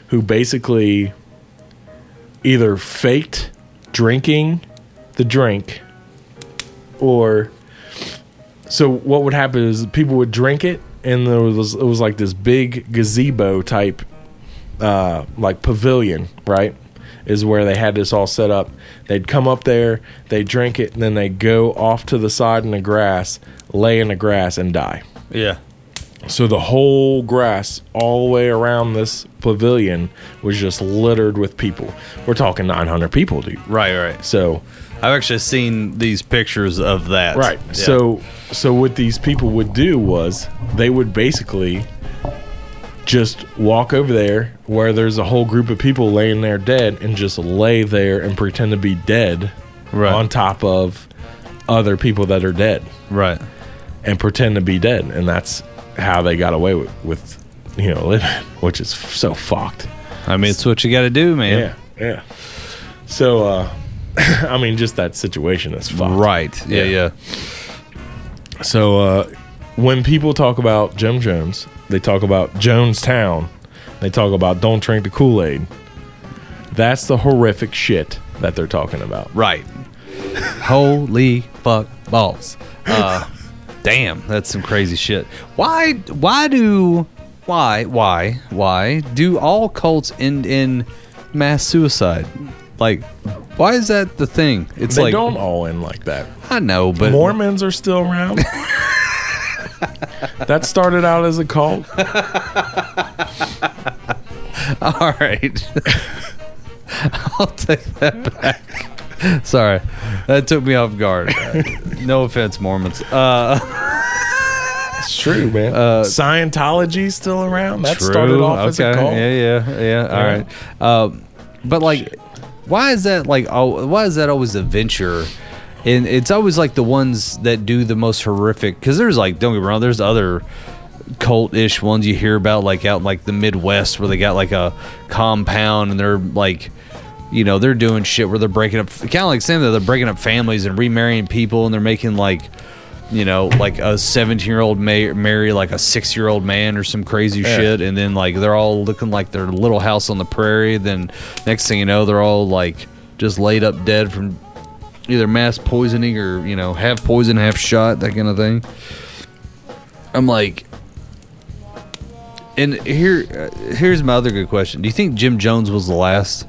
who basically either faked drinking the drink or so what would happen is people would drink it and there was it was like this big gazebo type uh like pavilion right is where they had this all set up they'd come up there they'd drink it and then they'd go off to the side in the grass lay in the grass and die Yeah. so the whole grass all the way around this pavilion was just littered with people we're talking 900 people dude Right. Right. so I've actually seen these pictures of that. Right. Yeah. So so what these people would do was they would basically just walk over there where there's a whole group of people laying there dead and just lay there and pretend to be dead Right. on top of other people that are dead right. and pretend to be dead and that's how they got away with, with you know living which is so fucked. I mean, it's what you got to do, man. Yeah. Yeah. So uh I mean just that situation is fucked. Right. Yeah. Yeah. Yeah. So uh, when people talk about Jim Jones, they talk about Jonestown. They talk about don't drink the Kool Aid. That's the horrific shit that they're talking about. Right. Holy fuck balls. Uh, damn, that's some crazy shit. Why? Why do? Why? Why? Why do all cults end in mass suicide? Like, why is that the thing? It's They like don't all end like that. I know, but Mormons are still around. that started out as a cult. all right. I'll take that back. Sorry, that took me off guard. Uh, no offense, Mormons. Uh, It's true, man. Scientology's still around. That True. started off as a cult. Yeah, yeah, yeah. All Yeah. right. Um, but like, why is that like? Oh, why is that always a venture? And it's always like the ones that do the most horrific. Because there's like, don't get me wrong, there's other cult-ish ones you hear about, like out in, like the Midwest, where they got like a compound and they're like. You know they're doing shit where they're breaking up, kind of like saying that they're breaking up families and remarrying people, and they're making like you know, like a 17 year old may marry like a six year old man or some crazy shit. And then like they're all looking like their little house on the prairie. Then next thing you know, they're all like just laid up dead from either mass poisoning or, you know, half poison, half shot, that kind of thing. I'm like, and here, uh, here's my other good question. Do you think Jim Jones was the last?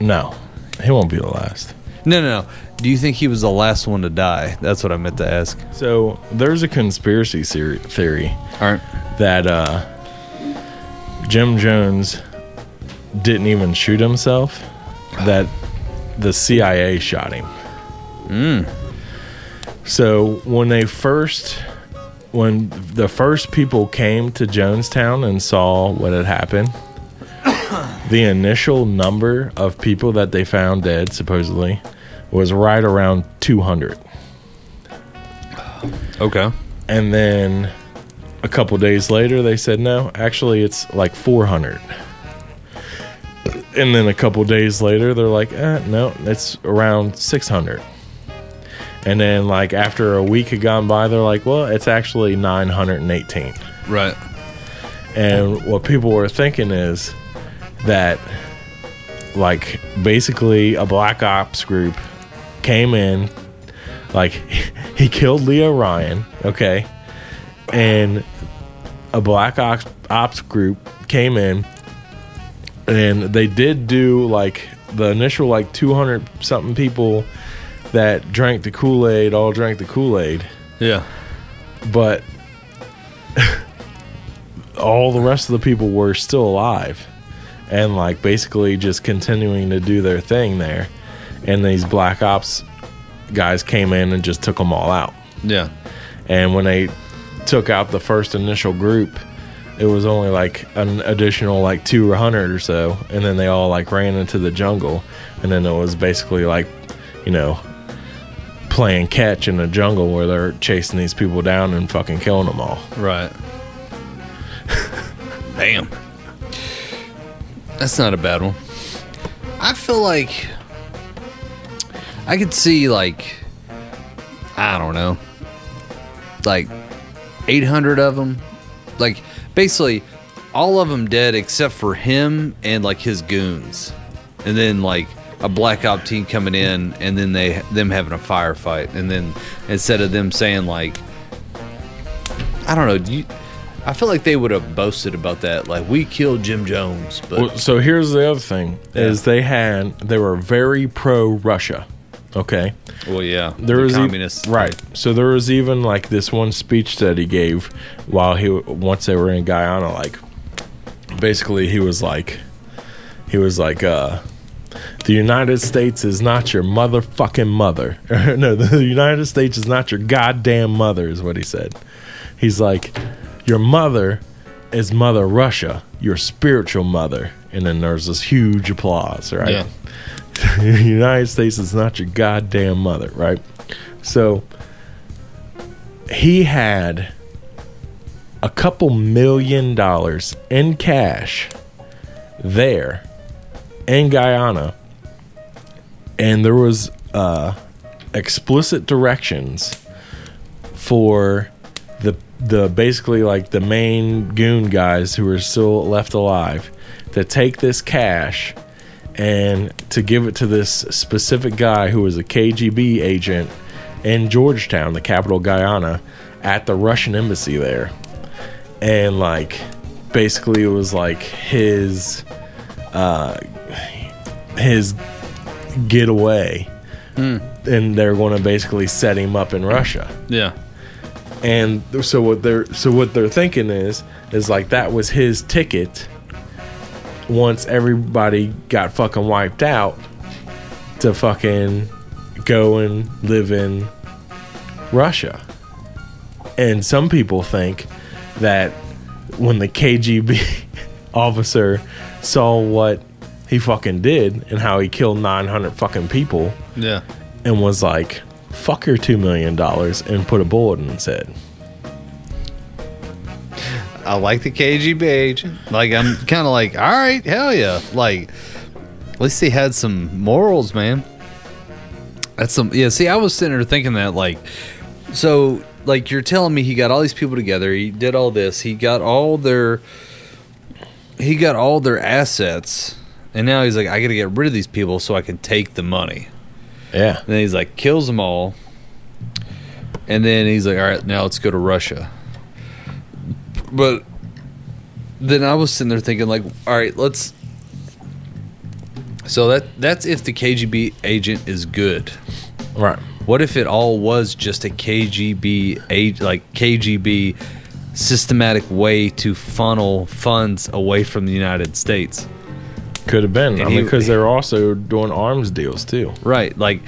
No, he won't be the last. No, no, no. Do you think he was the last one to die? That's what I meant to ask. So there's a conspiracy theory, theory All right. that uh, Jim Jones didn't even shoot himself. That the CIA shot him. So when they first, when the first people came to Jonestown and saw what had happened, the initial number of people that they found dead, supposedly, was right around 200. Okay. And then a couple days later, they said, no, actually, it's like 400. And then a couple days later, they're like, eh, no, it's around 600. And then, like, after a week had gone by, they're like, well, it's actually 918. Right. And what people were thinking is that, like, basically a black ops group came in, like, he killed Leo Ryan, okay? And a black ops, ops group came in, and they did do, like, the initial, like, 200 something people that drank the Kool Aid all drank the Kool Aid Yeah. but all the rest of the people were still alive and like basically just continuing to do their thing there and these black ops guys came in and just took them all out Yeah. and when they took out the first initial group it was only like an additional like 200 or so and then they all like ran into the jungle and then it was basically like you know playing catch in the jungle where they're chasing these people down and fucking killing them all Right. Damn. That's not a bad one. I feel like I could see like I don't know, like 800 of them, like basically all of them dead except for him and like his goons, and then like a black op team coming in, and then they them having a firefight, and then instead of them saying like I don't know. Do you, I feel like they would have boasted about that, like we killed Jim Jones, but Well, so here's the other thing: is they had they were very pro Russia. Okay, well, yeah, there the was e- right. So there was even like this one speech that he gave while he once they were in Guyana. Like, basically, he was like, he was like, uh, The United States is not your motherfucking mother. no, the United States is not your goddamn mother, is what he said. He's like, Your mother is Mother Russia, your spiritual mother. And then there's this huge applause, right? Yeah. The United States is not your goddamn mother, right? So he had a couple million dollars in cash there in Guyana, and there was uh, explicit directions for the the basically like the main goon guys who are still left alive to take this cash and to give it to this specific guy who was a KGB agent in Georgetown, the capital of Guyana, at the Russian embassy there. And like basically it was like his uh his getaway. And they're going to basically set him up in Russia Yeah. and so what they're so what they're thinking is is like that was his ticket once everybody got fucking wiped out to fucking go and live in Russia. And some people think that when the KGB officer saw what he fucking did and how he killed 900 fucking people Yeah. and was like, fuck your $2 million and put a bullet in his head. I like the KGB agent. Like I'm kind of like, all right, hell yeah. Like at least he had some morals, man. That's some yeah. See, I was sitting there thinking that like, so like you're telling me he got all these people together. He did all this. He got all their he got all their assets, and now he's like, I got to get rid of these people so I can take the money. Yeah. And then he's like, kills them all. And then he's like, all right, now let's go to Russia. But then I was sitting there thinking, like, all right, let's. So that that's if the KGB agent is good. Right. What if it all was just a KGB like KGB systematic way to funnel funds away from the United States? Could have been. I And mean, because they're also doing arms deals too. Right, like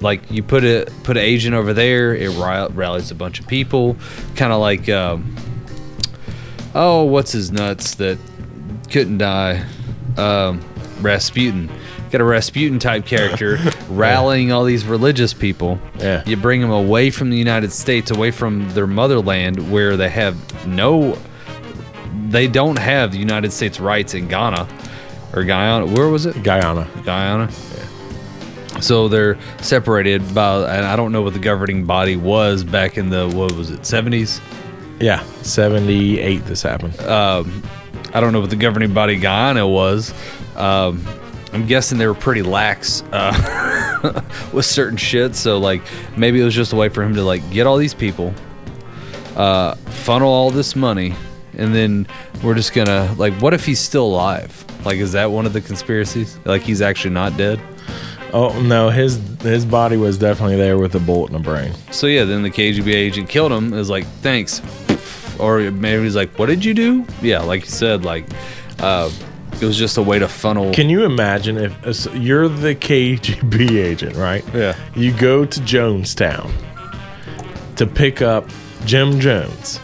like you put a put an agent over there, it rallies a bunch of people, kind of like um, oh, what's his nuts that couldn't die, um, Rasputin. Got a Rasputin type character rallying all these religious people. Yeah. You bring them away from the United States, away from their motherland, where they have no, they don't have the United States rights in Ghana or Guyana. Where was it? Guyana. Guyana. So they're separated by, and I don't know what the governing body was back in the what was it, seventies? Yeah. 78 this happened. I don't know what the governing body Guyana was. Um, I'm guessing they were pretty lax uh, with certain shit. So like maybe it was just a way for him to like get all these people, uh, funnel all this money, and then we're just gonna like, what if he's still alive? Like, is that one of the conspiracies? Like he's actually not dead? oh no, his his body was definitely there with a bullet in the brain. So yeah, then the KGB agent killed him. Is like, thanks, or maybe he's like, what did you do? Yeah, like you said, like uh, it was just a way to funnel. Can you imagine if uh, you're the KGB agent, right? Yeah. You go to Jonestown to pick up Jim Jones,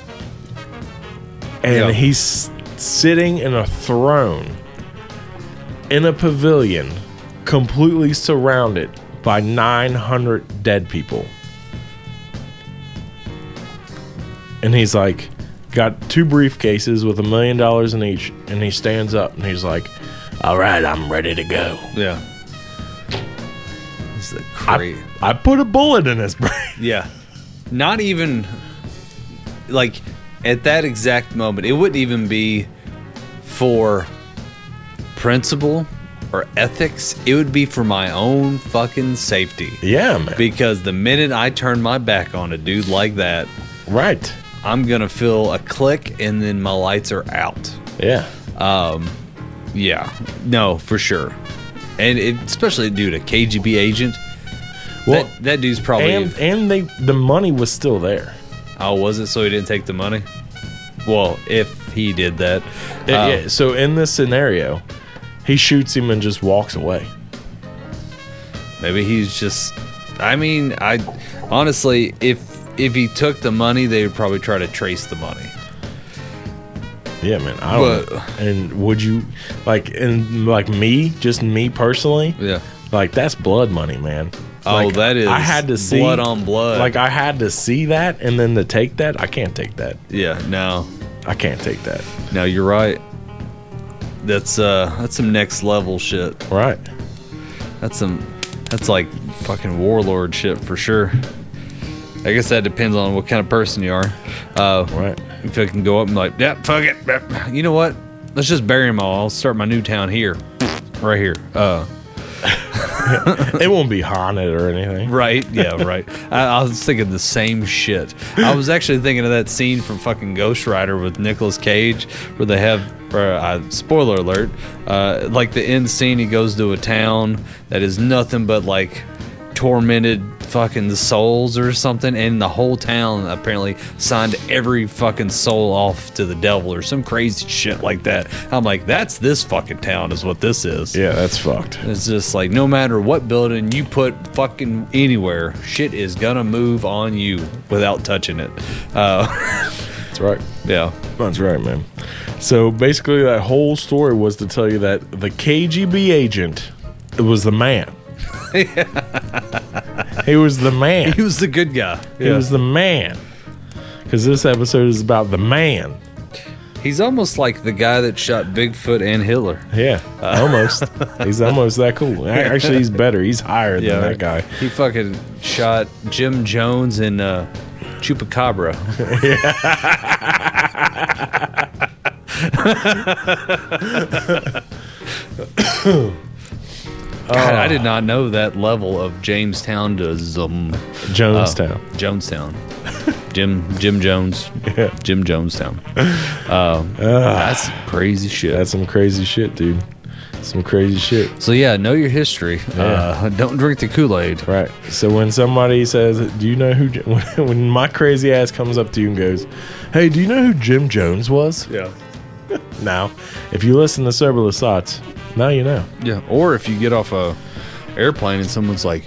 and Yeah. he's sitting in a throne in a pavilion, completely surrounded by 900 dead people. And he's like, got two briefcases with a million dollars in each, and he stands up and he's like, "All right, I'm ready to go." yeah. It's the I, crazy. I put a bullet in his brain. Yeah. Not even like at that exact moment, it wouldn't even be for principle or ethics. It would be for my own fucking safety. Yeah, man. Because the minute I turn my back on a dude like that, right. I'm gonna feel a click and then my lights are out. Yeah. Um, Yeah, no, for sure. And it, especially, dude, a KGB agent. Well, that, that dude's probably. and and they the money was still there. oh, was it so he didn't take the money? Well, if he did that, uh, yeah, So in this scenario, he shoots him and just walks away. Maybe he's just. I mean, I honestly, if if he took the money, they would probably try to trace the money. Yeah, man. I don't. But- And would you like and like me, just me personally? Yeah. Like that's blood money, man. Oh, Like, that is I had to see blood on blood. Like I had to see that, and then to take that, I can't take that. Yeah. No. I can't take that. No, you're right. That's uh, that's some next level shit. Right. That's some. That's like fucking warlord shit for sure. I guess that depends on what kind of person you are. Uh, Right. If I can go up and like, yeah, fuck it. You know what? Let's just bury them all. I'll start my new town here, right here. Uh, it won't be haunted or anything. right? Yeah, right. I, I was thinking the same shit. I was actually thinking of that scene from fucking Ghost Rider with Nicolas Cage, where they have. Or, uh, spoiler alert! Uh, like the end scene, he goes to a town that is nothing but like tormented fucking the souls or something, and the whole town apparently signed every fucking soul off to the devil or some crazy shit like that. I'm like, that's this fucking town, is what this is. Yeah, that's fucked. It's just like no matter what building you put fucking anywhere, shit is gonna move on you without touching it. Uh, That's right. yeah. That's right, man. So basically, that whole story was to tell you that the KGB agent was the man. he was the man. He was the good guy. He was the man. Because this episode is about the man. He's almost like the guy that shot Bigfoot and Hitler. Yeah, almost. he's almost that cool. Actually, he's better. He's higher than that guy. He fucking shot Jim Jones and uh, Chupacabra. God, I did not know that level of Jamestown to zum. Jonestown. Uh, Jonestown. Jim Jim Jones. Yeah. Jim Jonestown. Um, that's crazy shit. That's some crazy shit, dude. Some crazy shit. so yeah, know your history. Uh, don't drink the Kool Aid. Right. So when somebody says, "Do you know who?" J-" When, when my crazy ass comes up to you and goes, "Hey, do you know who Jim Jones was?" Yeah. Now, if you listen to Cerberus Thoughts, now you know. Yeah. Or if you get off a airplane and someone's like,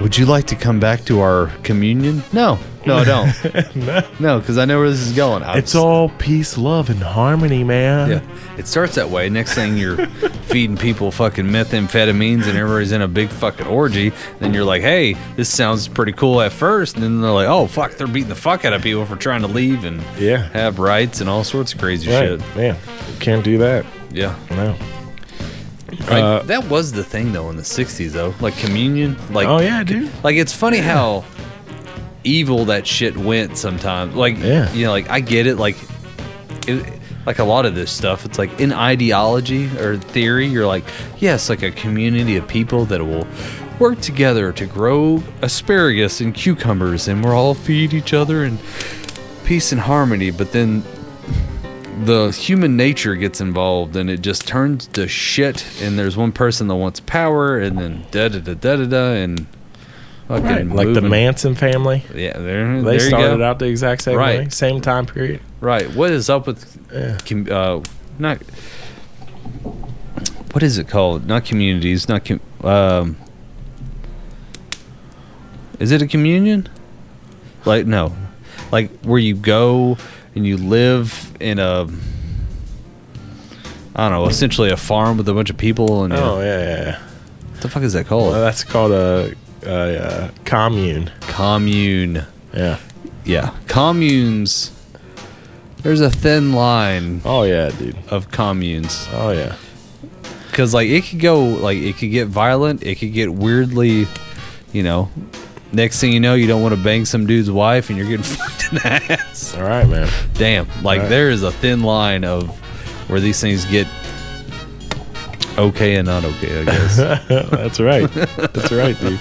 "Would you like to come back to our communion?" No, no, I don't. no, because I know where this is going. I It's was- all peace, love, and harmony, man. Yeah, it starts that way. Next thing you're feeding people fucking methamphetamines and everybody's in a big fucking orgy. Then you're like, hey, this sounds pretty cool at first. And then they're like, oh, fuck, they're beating the fuck out of people for trying to leave and Yeah. have rights and all sorts of crazy Right. shit. Man, can't do that. Yeah. No. Right. Uh, that was the thing, though, in the 60s, though. Like communion. Like, Oh yeah, dude. Like, it's funny how evil that shit went sometimes. Like, Yeah. you know, like, I get it. Like, it, like a lot of this stuff, it's like in ideology or theory, you're like, yes, like a community of people that will work together to grow asparagus and cucumbers, and we'll all feed each other in peace and harmony. But then the human nature gets involved, and it just turns to shit. And there's one person that wants power, and then da da da da da da, and fucking Right. Like the. Manson family. Yeah, there, They started out the exact same Right. way, same time period. Right. What is up with Yeah. uh not what is it called? Not communities, not com- um Is it a communion? Like no. Like where you go and you live in a I don't know, essentially a farm with a bunch of people and Oh yeah, yeah. yeah. what the fuck is that called? That's called a, a, uh commune. Commune. Yeah. Yeah. Communes there's a thin line Oh yeah, dude. of communes. Oh yeah. because like it could go like it could get violent it could get weirdly you know next thing you know you don't want to bang some dude's wife and you're getting fucked in the ass All right, man. damn like Right. there is a thin line of where these things get okay and not okay i guess That's right. That's right, dude.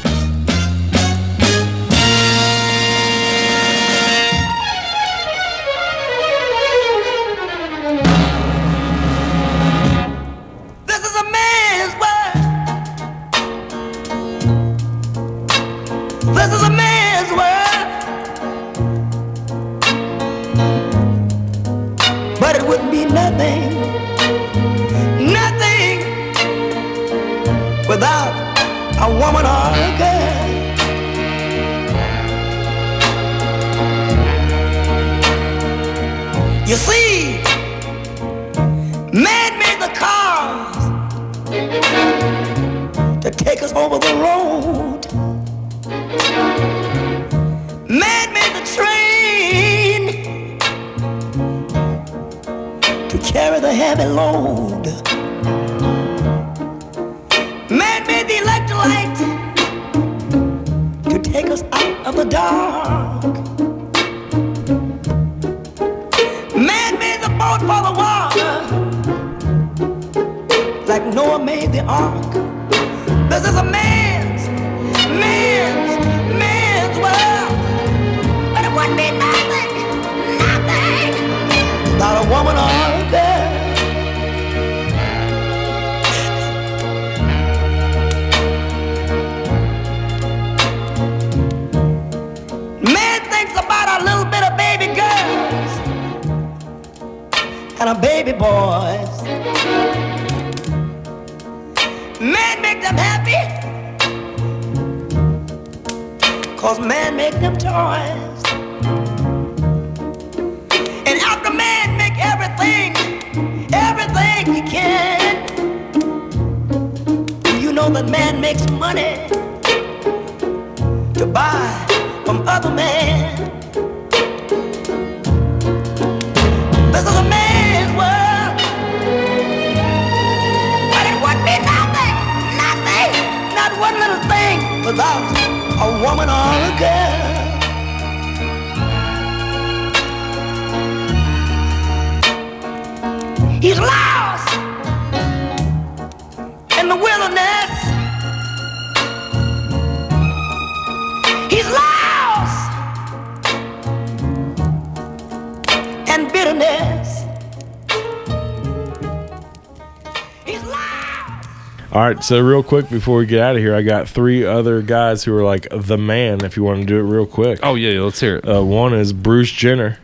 Right, so real quick before we get out of here, I got three other guys who are like the man. If you want to do it real quick, Oh yeah, yeah, let's hear it. uh, one is Bruce Jenner.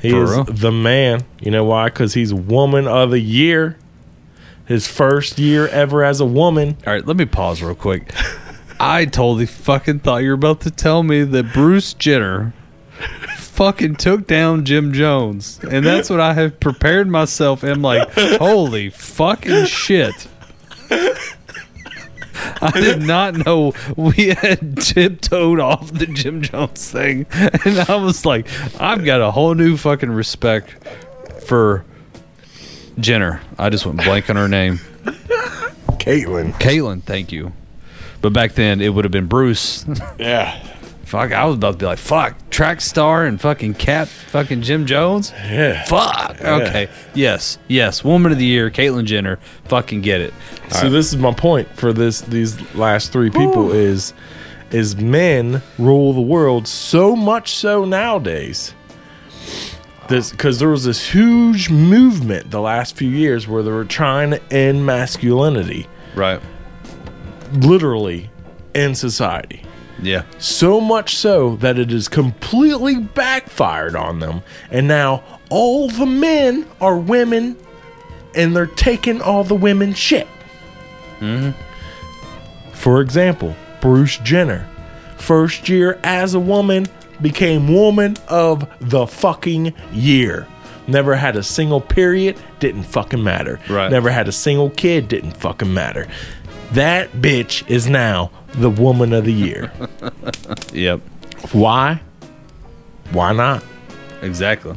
He For is real? the man. You know why? Because he's Woman of the Year. His first year ever as a woman. All right, let me pause real quick. I totally fucking thought you were about to tell me that Bruce Jenner fucking took down Jim Jones. And that's what I have prepared myself. And I'm like, holy fucking shit. I did not know we had tiptoed off the Jim Jones thing. And I was like, I've got a whole new fucking respect for Jenner. I just went blank on her name. Caitlyn. Caitlyn, thank you. But back then it would have been Bruce. Yeah. Fuck, I was about to be like, fuck, track star and fucking cat, fucking Jim Jones. Yeah. Fuck. Okay. Yes. Yes. Woman of the year, Caitlyn Jenner. Fucking get it. So this is my point for this these last three people is is men rule the world so much so nowadays. This because there was this huge movement the last few years where they were trying to end masculinity, Right. literally in society. Yeah. So much so that it has completely backfired on them. And now all the men are women and they're taking all the women shit. Mm-hmm. For example, Bruce Jenner, first year as a woman, became woman of the fucking year. Never had a single period, didn't fucking matter. Right. Never had a single kid, didn't fucking matter. That bitch is now the woman of the year. Yep. Why? Why not? Exactly.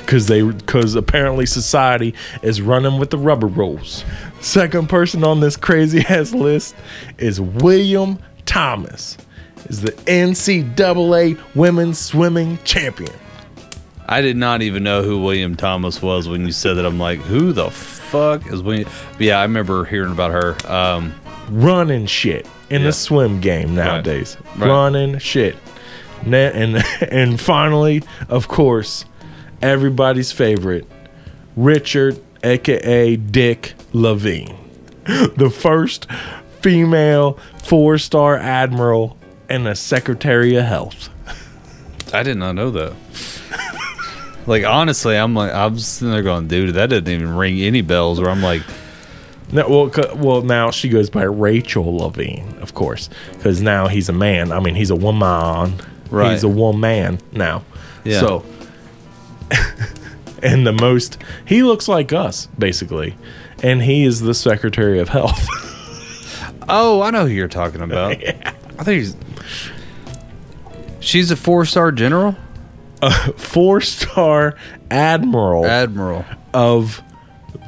Because they, because apparently society is running with the rubber rolls. Second person on this crazy ass list is William Thomas, is the NCAA women's swimming champion. I did not even know who William Thomas was when you said that. I'm like, who the fuck is William? But yeah, I remember hearing about her. Um, running shit in Yeah. the swim game nowadays. Right. Running shit. Na- And and finally, of course, everybody's favorite, Richard, aka Dick Levine, the first female four-star admiral and a Secretary of Health. I did not know that. like honestly, I'm like I'm sitting there going, dude, that didn't even ring any bells. Where I'm like, No, well, c- well, now she goes by Rachel Levine, of course, because now he's a man. I mean, he's a woman. Right. He's a woman now. Yeah. So, and the most he looks like us basically, and he is the Secretary of Health. Oh, I know who you're talking about. I think he's, she's a four star general, Four star admiral admiral. of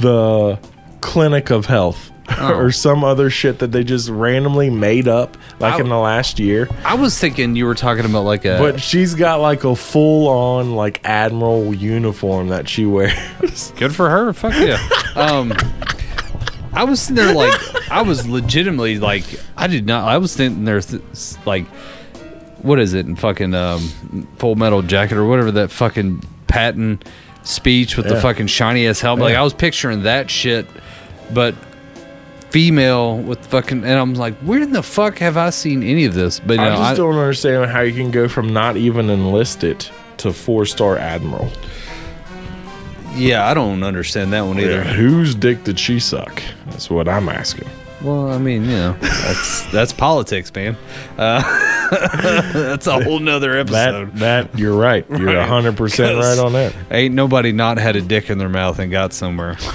the Clinic of Health. Oh. or some other shit that they just randomly made up like I- in the last year. I was thinking you were talking about like a. But she's got like a full on like admiral uniform that she wears. Good for her. Fuck yeah. um, I was sitting there like I was legitimately like I did not. I was sitting there th- like, what is it in fucking um, Full Metal Jacket or whatever that fucking Patton speech with the fucking shiny ass helmet. Like I was picturing that shit, but female with fucking and I'm like, where in the fuck have I seen any of this? But I know, just I- don't understand how you can go from not even enlisted to four star admiral. yeah, I don't understand that one either. Whose dick did she suck? That's what I'm asking. Well, I mean, you know, that's that's politics, man. Uh, that's a whole nother episode. That that you're right. You're Right. hundred percent 'Cause- right on that. Ain't nobody not had a dick in their mouth and got somewhere.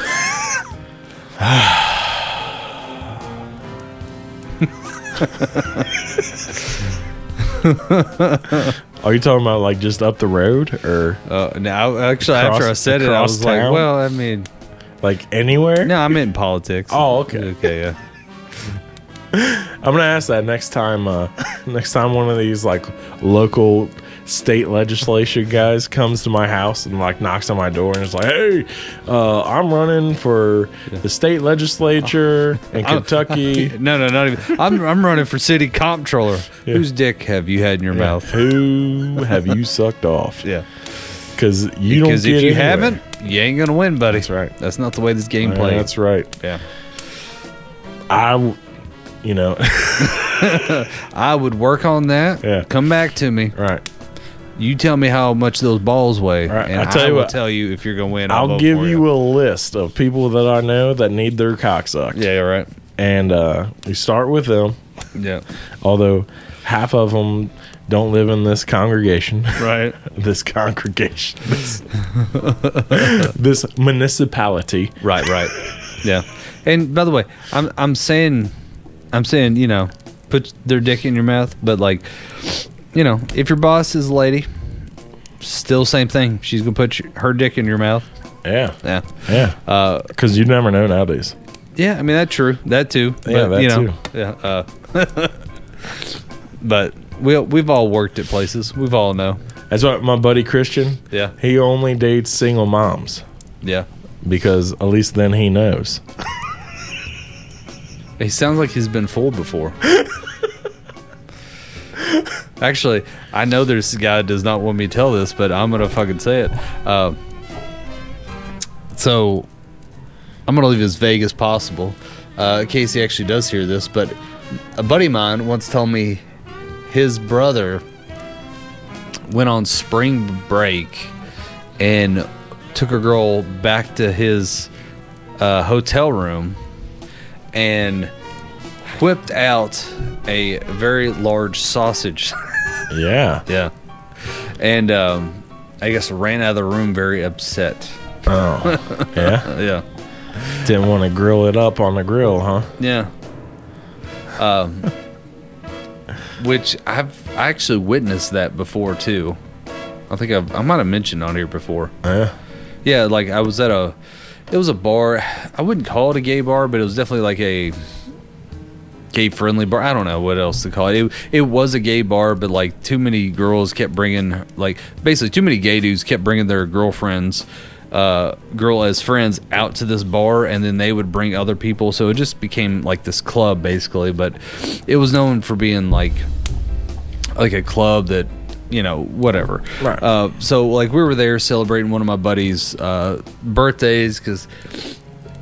Are you talking about like just up the road or Uh, now, actually, Across- after I said it, I was like, well, I mean, like anywhere? no, I meant politics. Oh, okay. Okay, yeah. I'm gonna ask that next time. Uh, next time one of these like local state legislation guys comes to my house and like knocks on my door and is like, "Hey, uh, I'm running for the state legislature in Kentucky." No, no, not even. I'm, I'm running for city comptroller. Whose dick have you had in your mouth? Who have you sucked off? Yeah. Because you don't. Because if you anywhere. haven't, you ain't gonna win, buddy. That's right. That's not the way this game Yeah, plays. that's right. yeah. I, you know, I would work on that. Yeah. Come back to me. right. You tell me how much those balls weigh, Right, and I tell I you will what, tell you if you're gonna win. I'll vote give you a list of people that I know that need their cock sucked. Yeah, right. And uh, we start with them. Yeah. although half of them don't live in this congregation Right. this congregation this, this municipality Right. Right. yeah. And by the way, I'm I'm saying, I'm saying, you know, put their dick in your mouth, but like, you know, if your boss is a lady, still same thing. She's gonna put your, her dick in your mouth. yeah Yeah. yeah Uh, because you never know nowadays Yeah, I mean that's true. That too. Yeah, that you know, too. Yeah. Uh, but we we've all worked at places. We've all know. that's what my buddy christian Yeah. he only dates single moms Yeah. because at least then he knows He sounds like he's been fooled before. Actually, I know a guy does not want me to tell this, but I'm gonna fucking say it. Uh, so I'm gonna leave it as vague as possible. Uh, in case he actually does hear this, but a buddy of mine once told me his brother went on spring break and took a girl back to his uh, hotel room and whipped out a very large sausage. yeah yeah. And um, I guess ran out of the room very upset. oh yeah Yeah. didn't want to grill it up on the grill huh Yeah. Um, which I've I actually witnessed that before too. I think I've, I might have mentioned on here before. yeah Yeah, like I was at a, it was a bar. I wouldn't call it a gay bar, but it was definitely like a gay friendly bar. I don't know what else to call it. It, it was a gay bar, but like too many girls kept bringing, like basically too many gay dudes kept bringing their girlfriends, uh, girl as friends out to this bar, and then they would bring other people. So it just became like this club basically. But it was known for being like, like a club that you know whatever Right. uh, so like we were there celebrating one of my buddies uh, birthdays because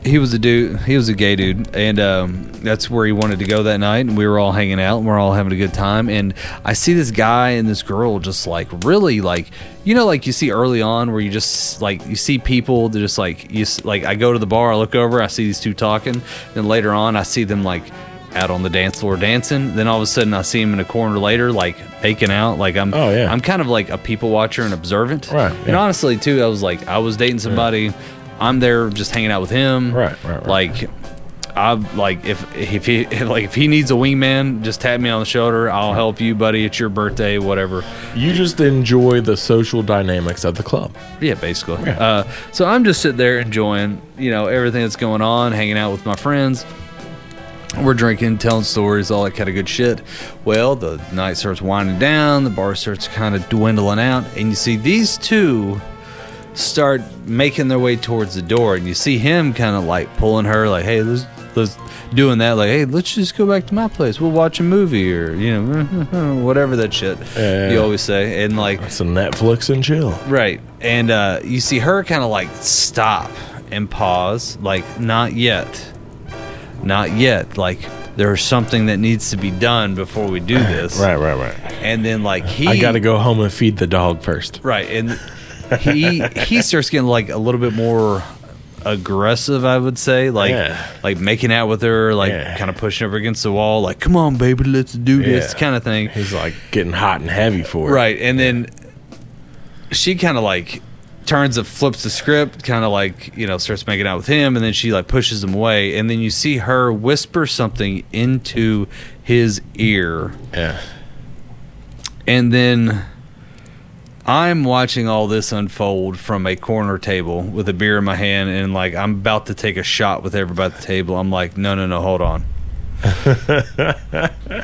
he was a dude. He was a gay dude, and um, that's where he wanted to go that night. And we were all hanging out, and we're all having a good time. And I see this guy and this girl just like really like you know like you see early on where you just like you see people that just like you like I go to the bar, I look over, I see these two talking. and later on, I see them like out on the dance floor dancing. Then all of a sudden, I see him in a corner later, like making out. Like I'm, Oh, yeah. I'm kind of like a people watcher and observant. Right, And honestly, too, I was like, I was dating somebody. I'm there just hanging out with him. Right, right, right. Like, I like if if he if, like if he needs a wingman, just tap me on the shoulder. I'll help you, buddy. It's your birthday, whatever. You just enjoy the social dynamics of the club. Yeah, basically. Uh, so I'm just sitting there enjoying, you know, everything that's going on, hanging out with my friends. We're drinking, telling stories, all that kind of good shit. Well, the night starts winding down, the bar starts kind of dwindling out, and you see these two start making their way towards the door, and you see him kind of like pulling her, like, "Hey, let's let's doing that, like, hey, let's just go back to my place. We'll watch a movie or you know, whatever that shit Yeah. you always say." And like, a Netflix and chill. Right. And uh, you see her kind of like stop and pause, like, not yet. Not yet. Like, there's something that needs to be done before we do this. Right, right, right. And then, like, he. I got to go home and feed the dog first. Right. And he he starts getting like a little bit more aggressive i would say like Yeah. like making out with her like Yeah. kind of pushing her against the wall like come on baby let's do this kind of thing He's like getting hot and heavy for it. Right, and then she kind of like turns and flips the script, kind of like you know starts making out with him, and then she like pushes him away, and then you see her whisper something into his ear, Yeah. and then. I'm watching all this unfold from a corner table with a beer in my hand, and like I'm about to take a shot with everybody at the table. I'm like, no, no, no, hold on.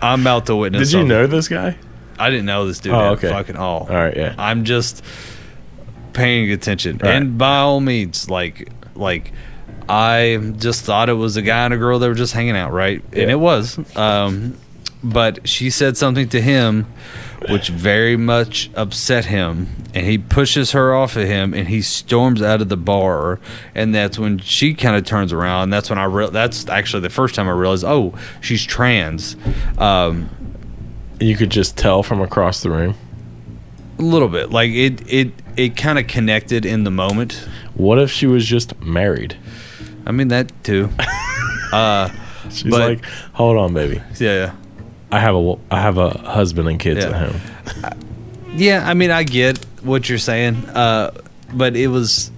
I'm about to witness. Did you something. know this guy? I didn't know this dude Oh, okay. fucking all. All right, yeah. I'm just paying attention, Right. and by all means, like like I just thought it was a guy and a girl that were just hanging out, right? And it was. Um, but she said something to him, which very much upset him, and he pushes her off of him, and he storms out of the bar, and that's when she kind of turns around. And that's when I real. That's actually the first time I realized, oh, she's trans. Um, You could just tell from across the room. A little bit. Like it it it kind of connected in the moment. What if she was just married? I mean that too. uh She's But- like, "Hold on, baby. yeah, yeah. I have a I have a husband and kids Yeah. at home." Yeah, I mean I get what you're saying. Uh but it was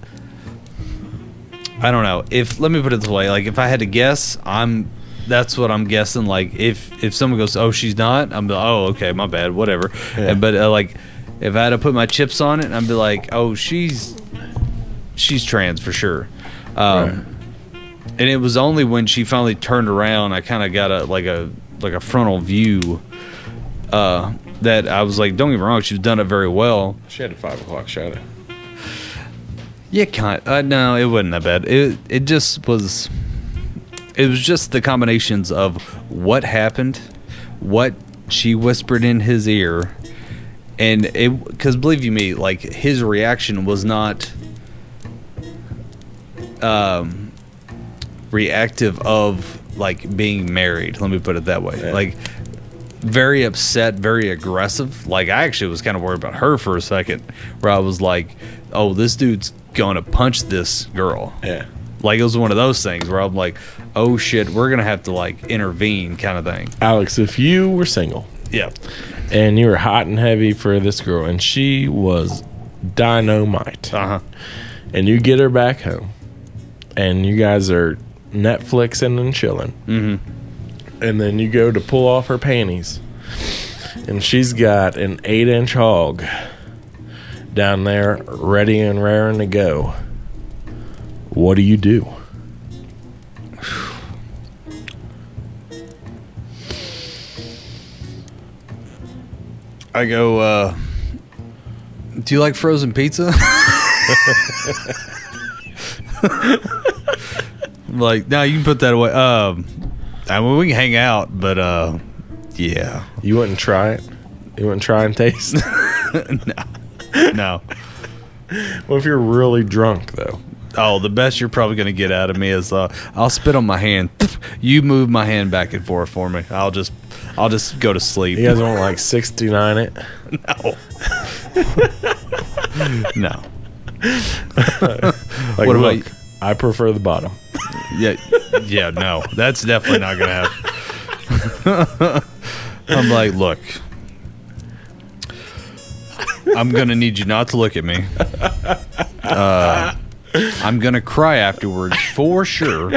I don't know. If let me put it this way, like if I had to guess, I'm that's what I'm guessing. Like if if someone goes, "Oh, she's not," I'm like, "Oh, okay, my bad, whatever." Yeah. And, but uh, like if I had to put my chips on it, I'd be like, "Oh, she's she's trans for sure." Um, Right. and it was only when she finally turned around I kind of got a like a like a frontal view uh that I was like don't get me wrong she's done it very well She had a five o'clock shadow. yeah kind uh, no it wasn't that bad it it just was it was just the combinations of what happened what she whispered in his ear and it because believe you me like his reaction was not um reactive of like being married. Let me put it that way. Yeah. like very upset very aggressive. Like i actually was kind of worried about her for a second where i was like oh this dude's gonna punch this girl. Yeah. like it was one of those things where i'm like oh shit we're gonna have to like intervene kind of thing. Alex, if you were single yeah and you were hot and heavy for this girl and she was dynamite uh-huh and you get her back home and you guys are Netflixing and chilling. Mm-hmm. And then you go to pull off her panties and she's got an eight inch hog down there ready and raring to go. What do you do? I go, uh, do you like frozen pizza? like, no, you can put that away. Um, I mean, we can hang out, but, uh, yeah, You wouldn't try it? You wouldn't try and taste? no. what if you're really drunk though? Oh, the best you're probably gonna get out of me is uh, I'll spit on my hand. You move my hand back and forth for me. I'll just, I'll just go to sleep. You guys want like 69 it? No. Like, What about look, I prefer the bottom. Yeah, yeah, no. That's definitely not gonna happen. I'm like, look. I'm gonna need you not to look at me. Uh, I'm gonna cry afterwards for sure.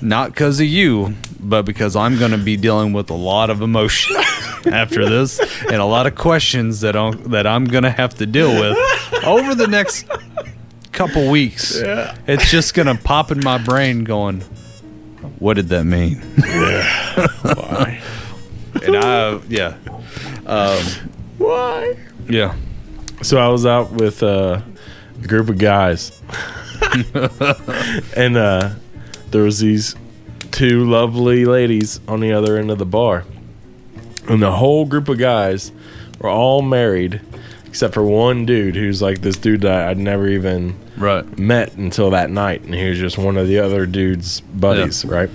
Not because of you, but because I'm gonna be dealing with a lot of emotion after this and a lot of questions that I'm, that I'm gonna have to deal with over the next couple weeks. It's just gonna pop in my brain, going, "What did that mean?" Why? And I, yeah, Why? yeah, So I was out with uh, group of guys, and uh, there was these two lovely ladies on the other end of the bar, and the whole group of guys were all married, except for one dude who's like this dude that I'd never even right, met until that night, and he was just one of the other dude's buddies, right?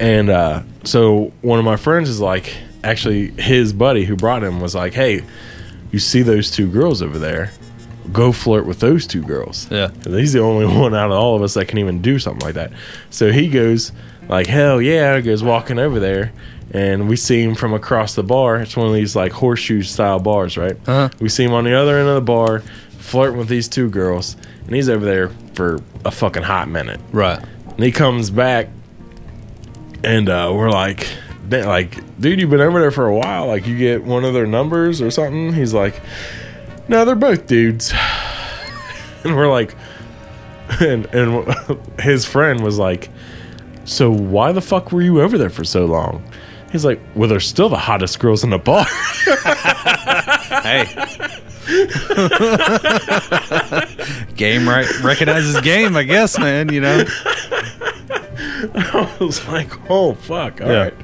And uh, so one of my friends is like, actually, his buddy who brought him was like, "Hey, you see those two girls over there? Go flirt with those two girls." yeah, 'Cause He's the only one out of all of us that can even do something like that. So he goes like, "Hell yeah!" He goes walking over there, and we see him from across the bar. It's one of these like horseshoe style bars, right? Uh-huh. We see him on the other end of the bar, flirting with these two girls, and he's over there for a fucking hot minute. right, And he comes back, and uh, we're like, like, dude, you've been over there for a while. Like, you get one of their numbers or something. He's like, no, they're both dudes. And we're like, and and his friend was like, so why the fuck were you over there for so long? He's like, well, they're still the hottest girls in the bar. hey. game right recognizes game, I guess, man. You know, I was like, oh fuck, all right.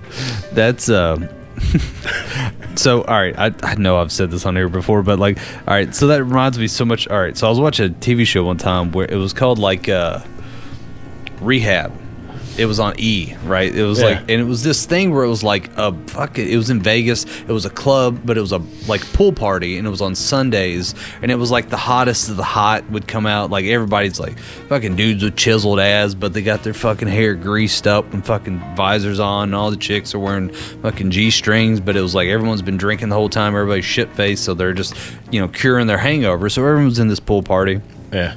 That's um. so all right, I, I know I've said this on here before, but like, all right, so that reminds me so much. All right, so I was watching a TV show one time where it was called like uh, Rehab. It was on E, right? It was Yeah. like, and it was this thing where it was like a fuck. It was in Vegas. It was a club, but it was a like pool party, and it was on Sundays, and it was like the hottest of the hot would come out. Like everybody's like fucking dudes with chiseled ass, but they got their fucking hair greased up and fucking visors on, and all the chicks are wearing fucking g strings. But it was like everyone's been drinking the whole time. Everybody's shit faced, so they're just you know curing their hangover. So everyone's in this pool party Yeah.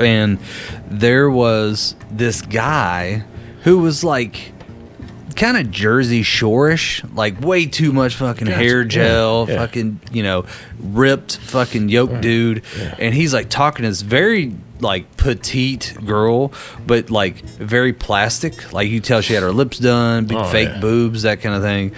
and there was this guy who was like kind of Jersey Shore-ish, like way too much fucking hair gel, Yeah. fucking you know, ripped fucking yoke dude, and he's like talking to this very like petite girl, but like very plastic. Like you tell she had her lips done, big Oh, fake yeah. boobs, that kind of thing.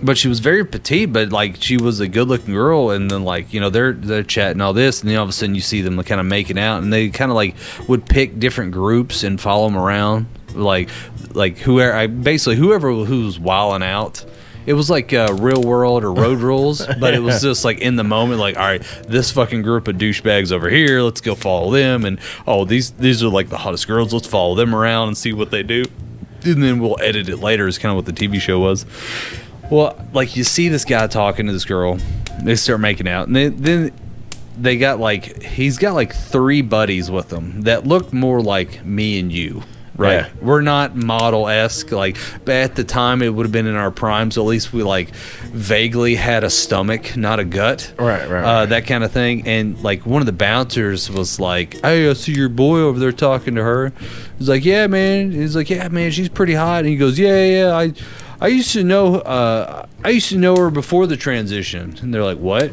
But she was very petite, but like she was a good looking girl, and then like you know they're they're chatting all this, and then all of a sudden you see them kind of making out, and they kind of like would pick different groups and follow them around, like like whoever I basically whoever who's wilding out. It was like uh, real world or road rules, but it was just like in the moment, like all right, this fucking group of douchebags over here, let's go follow them, and oh these these are like the hottest girls, let's follow them around and see what they do, and then we'll edit it later. Is kind of what the TV show was. Well, like you see this guy talking to this girl, they start making out, and then, then they got like he's got like three buddies with him that look more like me and you. Right, Yeah. we're not model esque like, but at the time it would have been in our prime. So at least we like vaguely had a stomach, not a gut. Right, right, Uh, right. that kind of thing. And like one of the bouncers was like, "Hey, I see your boy over there talking to her." He's like, "Yeah, man." He's like, "Yeah, man, she's pretty hot." And he goes, "Yeah, yeah, I, I used to know, uh, I used to know her before the transition." And they're like, "What?"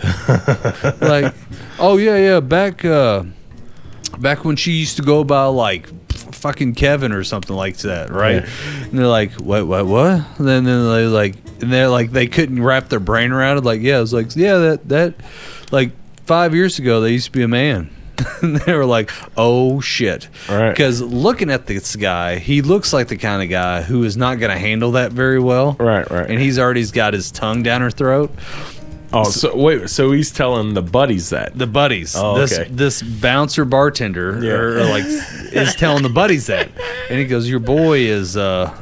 like, "Oh yeah, yeah, back, uh, back when she used to go by like." Fucking Kevin or something like that, right? And they're like, "What? What? What?" And then, then they like, and they're like, they couldn't wrap their brain around it. Like, yeah, it was like, yeah, that that, like five years ago, they used to be a man. and they were like, "Oh shit!" Right. Because looking at this guy, he looks like the kind of guy who is not going to handle that very well. Right, right. And he's already got his tongue down her throat. Oh, so wait, so he's telling the buddies that. the buddies. Oh, this okay. this bouncer bartender Yeah. or, or like is telling the buddies that, and he goes, "Your boy is uh,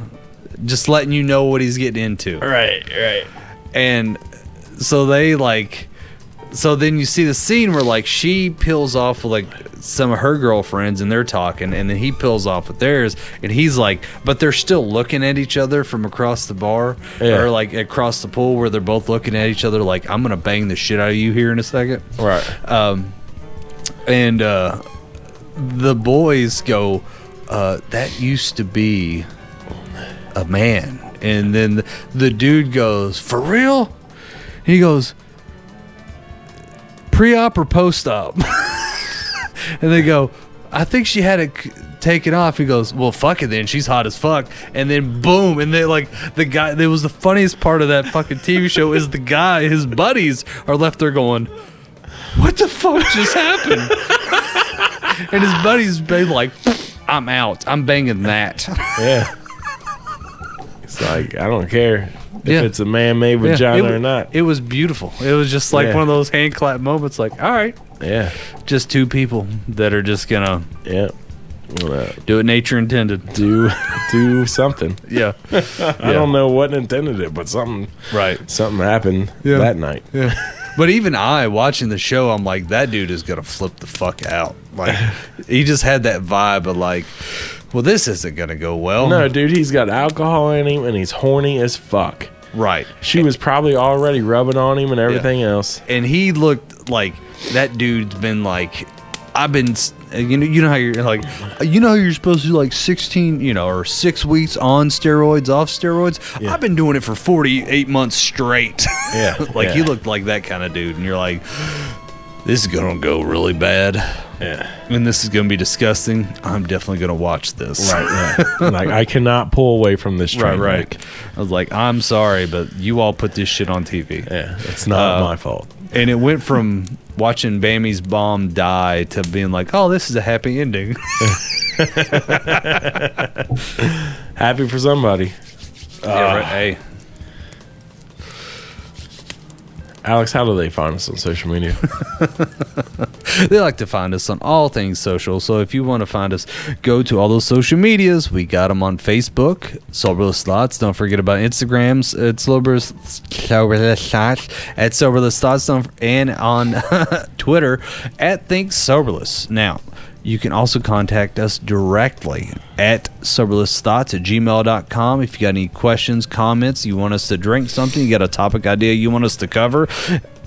just letting you know what he's getting into." Right, right. and so they like so then you see the scene where like she peels off with like some of her girlfriends and they're talking and then he peels off with theirs and he's like but they're still looking at each other from across the bar Yeah. or like across the pool where they're both looking at each other like i'm gonna bang the shit out of you here in a second Right. um, and uh, the boys go, uh, "That used to be a man," and then the, the dude goes, "For real?" He goes, "Pre-op or post-op?" and they go, "I think she had it." c- Taken off, he goes, Well, fuck it then. She's hot as fuck. And then boom, and they like the guy. That was the funniest part of that fucking TV show is the guy, his buddies are left there going, what the fuck just happened? and his buddies been like, I'm out. I'm banging that. Yeah. It's like I don't care if Yeah. it's a man-made Yeah, vagina it, or not. It was beautiful. It was just like Yeah. one of those hand clap moments. Like, all right, yeah, just two people that are just gonna yeah. Well, uh, do what nature intended. do do something. Yeah, I don't know what intended it, but something right. something happened Yeah. that night. Yeah. But even I, watching the show, I'm like, that dude is gonna flip the fuck out. Like, he just had that vibe of like, well, this isn't gonna go well. No, dude, he's got alcohol in him and he's horny as fuck. right. She was probably already rubbing on him and everything else. and he looked like that dude's been like I've been you know you know how you're like you know how you're supposed to do like 16 you know or 6 weeks on steroids off steroids Yeah. I've been doing it for 48 months straight Yeah, like yeah. he looked like that kind of dude and you're like this is going to go really bad Yeah. and this is going to be disgusting I'm definitely going to watch this Right, like I cannot pull away from this right train right. I was like I'm sorry but you all put this shit on TV Yeah, it's not Uh, my fault. and it went from watching Bambi's bomb die to being like, oh, this is a happy ending. Happy for somebody. yeah, right. Hey, Alex, how do they find us on social media? they like to find us on all things social. So if you want to find us, go to all those social medias. We got them on Facebook, Soberless Thoughts. Don't forget about Instagrams at Soberless, Thoughts, at Soberless Thoughts, and on Twitter at Think Soberless. Now, you can also contact us directly at soberlessthoughts at gmail.com if you got any questions, comments, you want us to drink something, you got a topic idea you want us to cover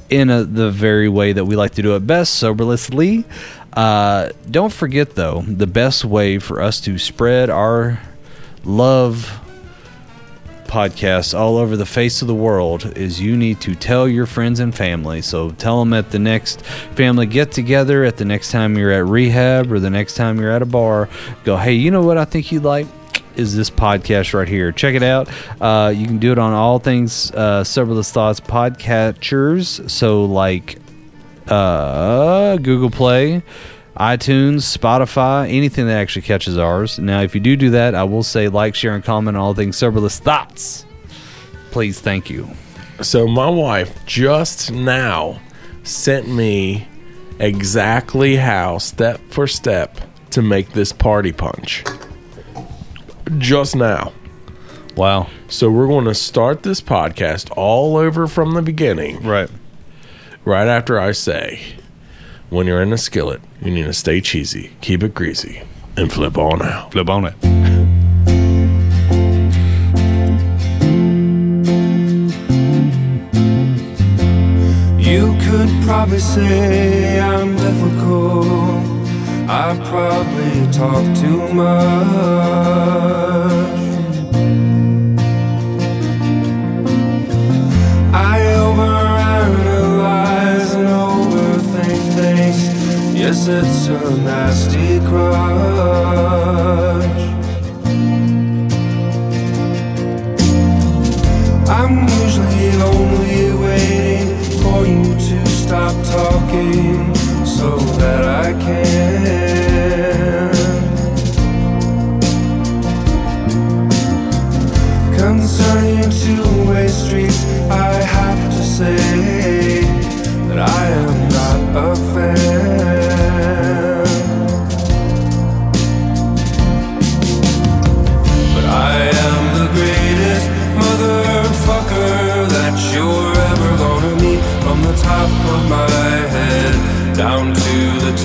in a, the very way that we like to do it best, soberlessly. Uh, don't forget, though, the best way for us to spread our love podcast all over the face of the world is you need to tell your friends and family. So tell them at the next family get together, at the next time you're at rehab, or the next time you're at a bar. Go, hey, you know what I think you'd like? Is this podcast right here? Check it out. Uh, you can do it on all things uh, Soberless Thoughts podcatchers. So, like uh, Google Play, iTunes, Spotify, anything that actually catches ours. Now, if you do do that, I will say like, share, and comment on all things Soberless Thoughts. Please, thank you. so my wife just now sent me exactly how, step for step, to make this party punch. Just now. Wow. So we're going to start this podcast all over from the beginning. Right. Right after I say, when you're in a skillet, you need to stay cheesy, keep it greasy, and flip on out. Flip on it. You could probably say I'm difficult. I probably talk too much. Yes, it's a nasty crutch. I'm usually only waiting for you to stop talking so that I can.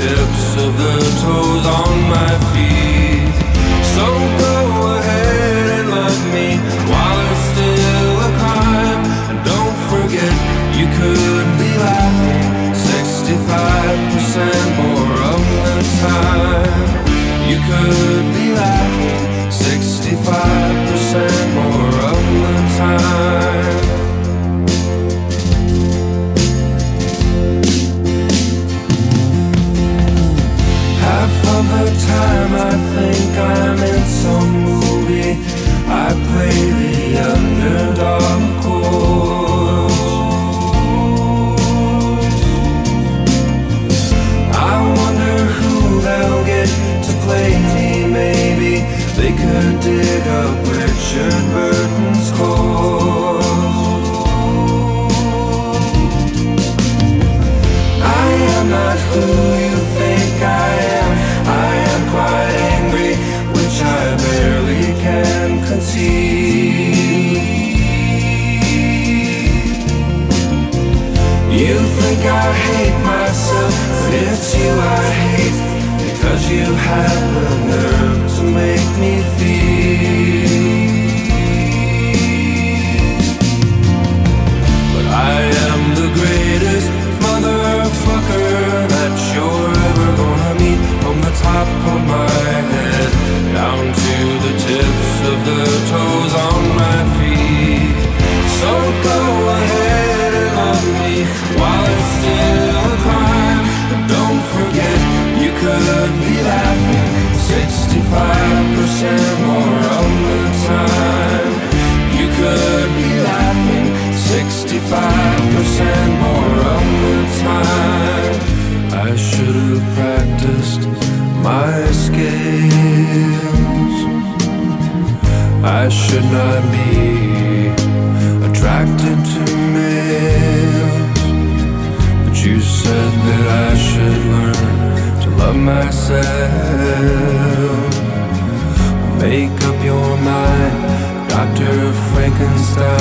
tips of the toes on my feet. So go ahead and love me while it's still a crime. And don't forget, you could be laughing 65% more of the time. You could be laughing 65% more of the time. Time I think I'm in some movie. I play the underdog. I wonder who they'll get to play me. Maybe they could dig up Richard Burton's corpse. I am not who you have the nerve 65% more the time. You could be laughing 65% more the time. I should have practiced my skills. I should not be attracted to males. But you said that I should learn to love myself. Make up your mind, Dr. Frankenstein.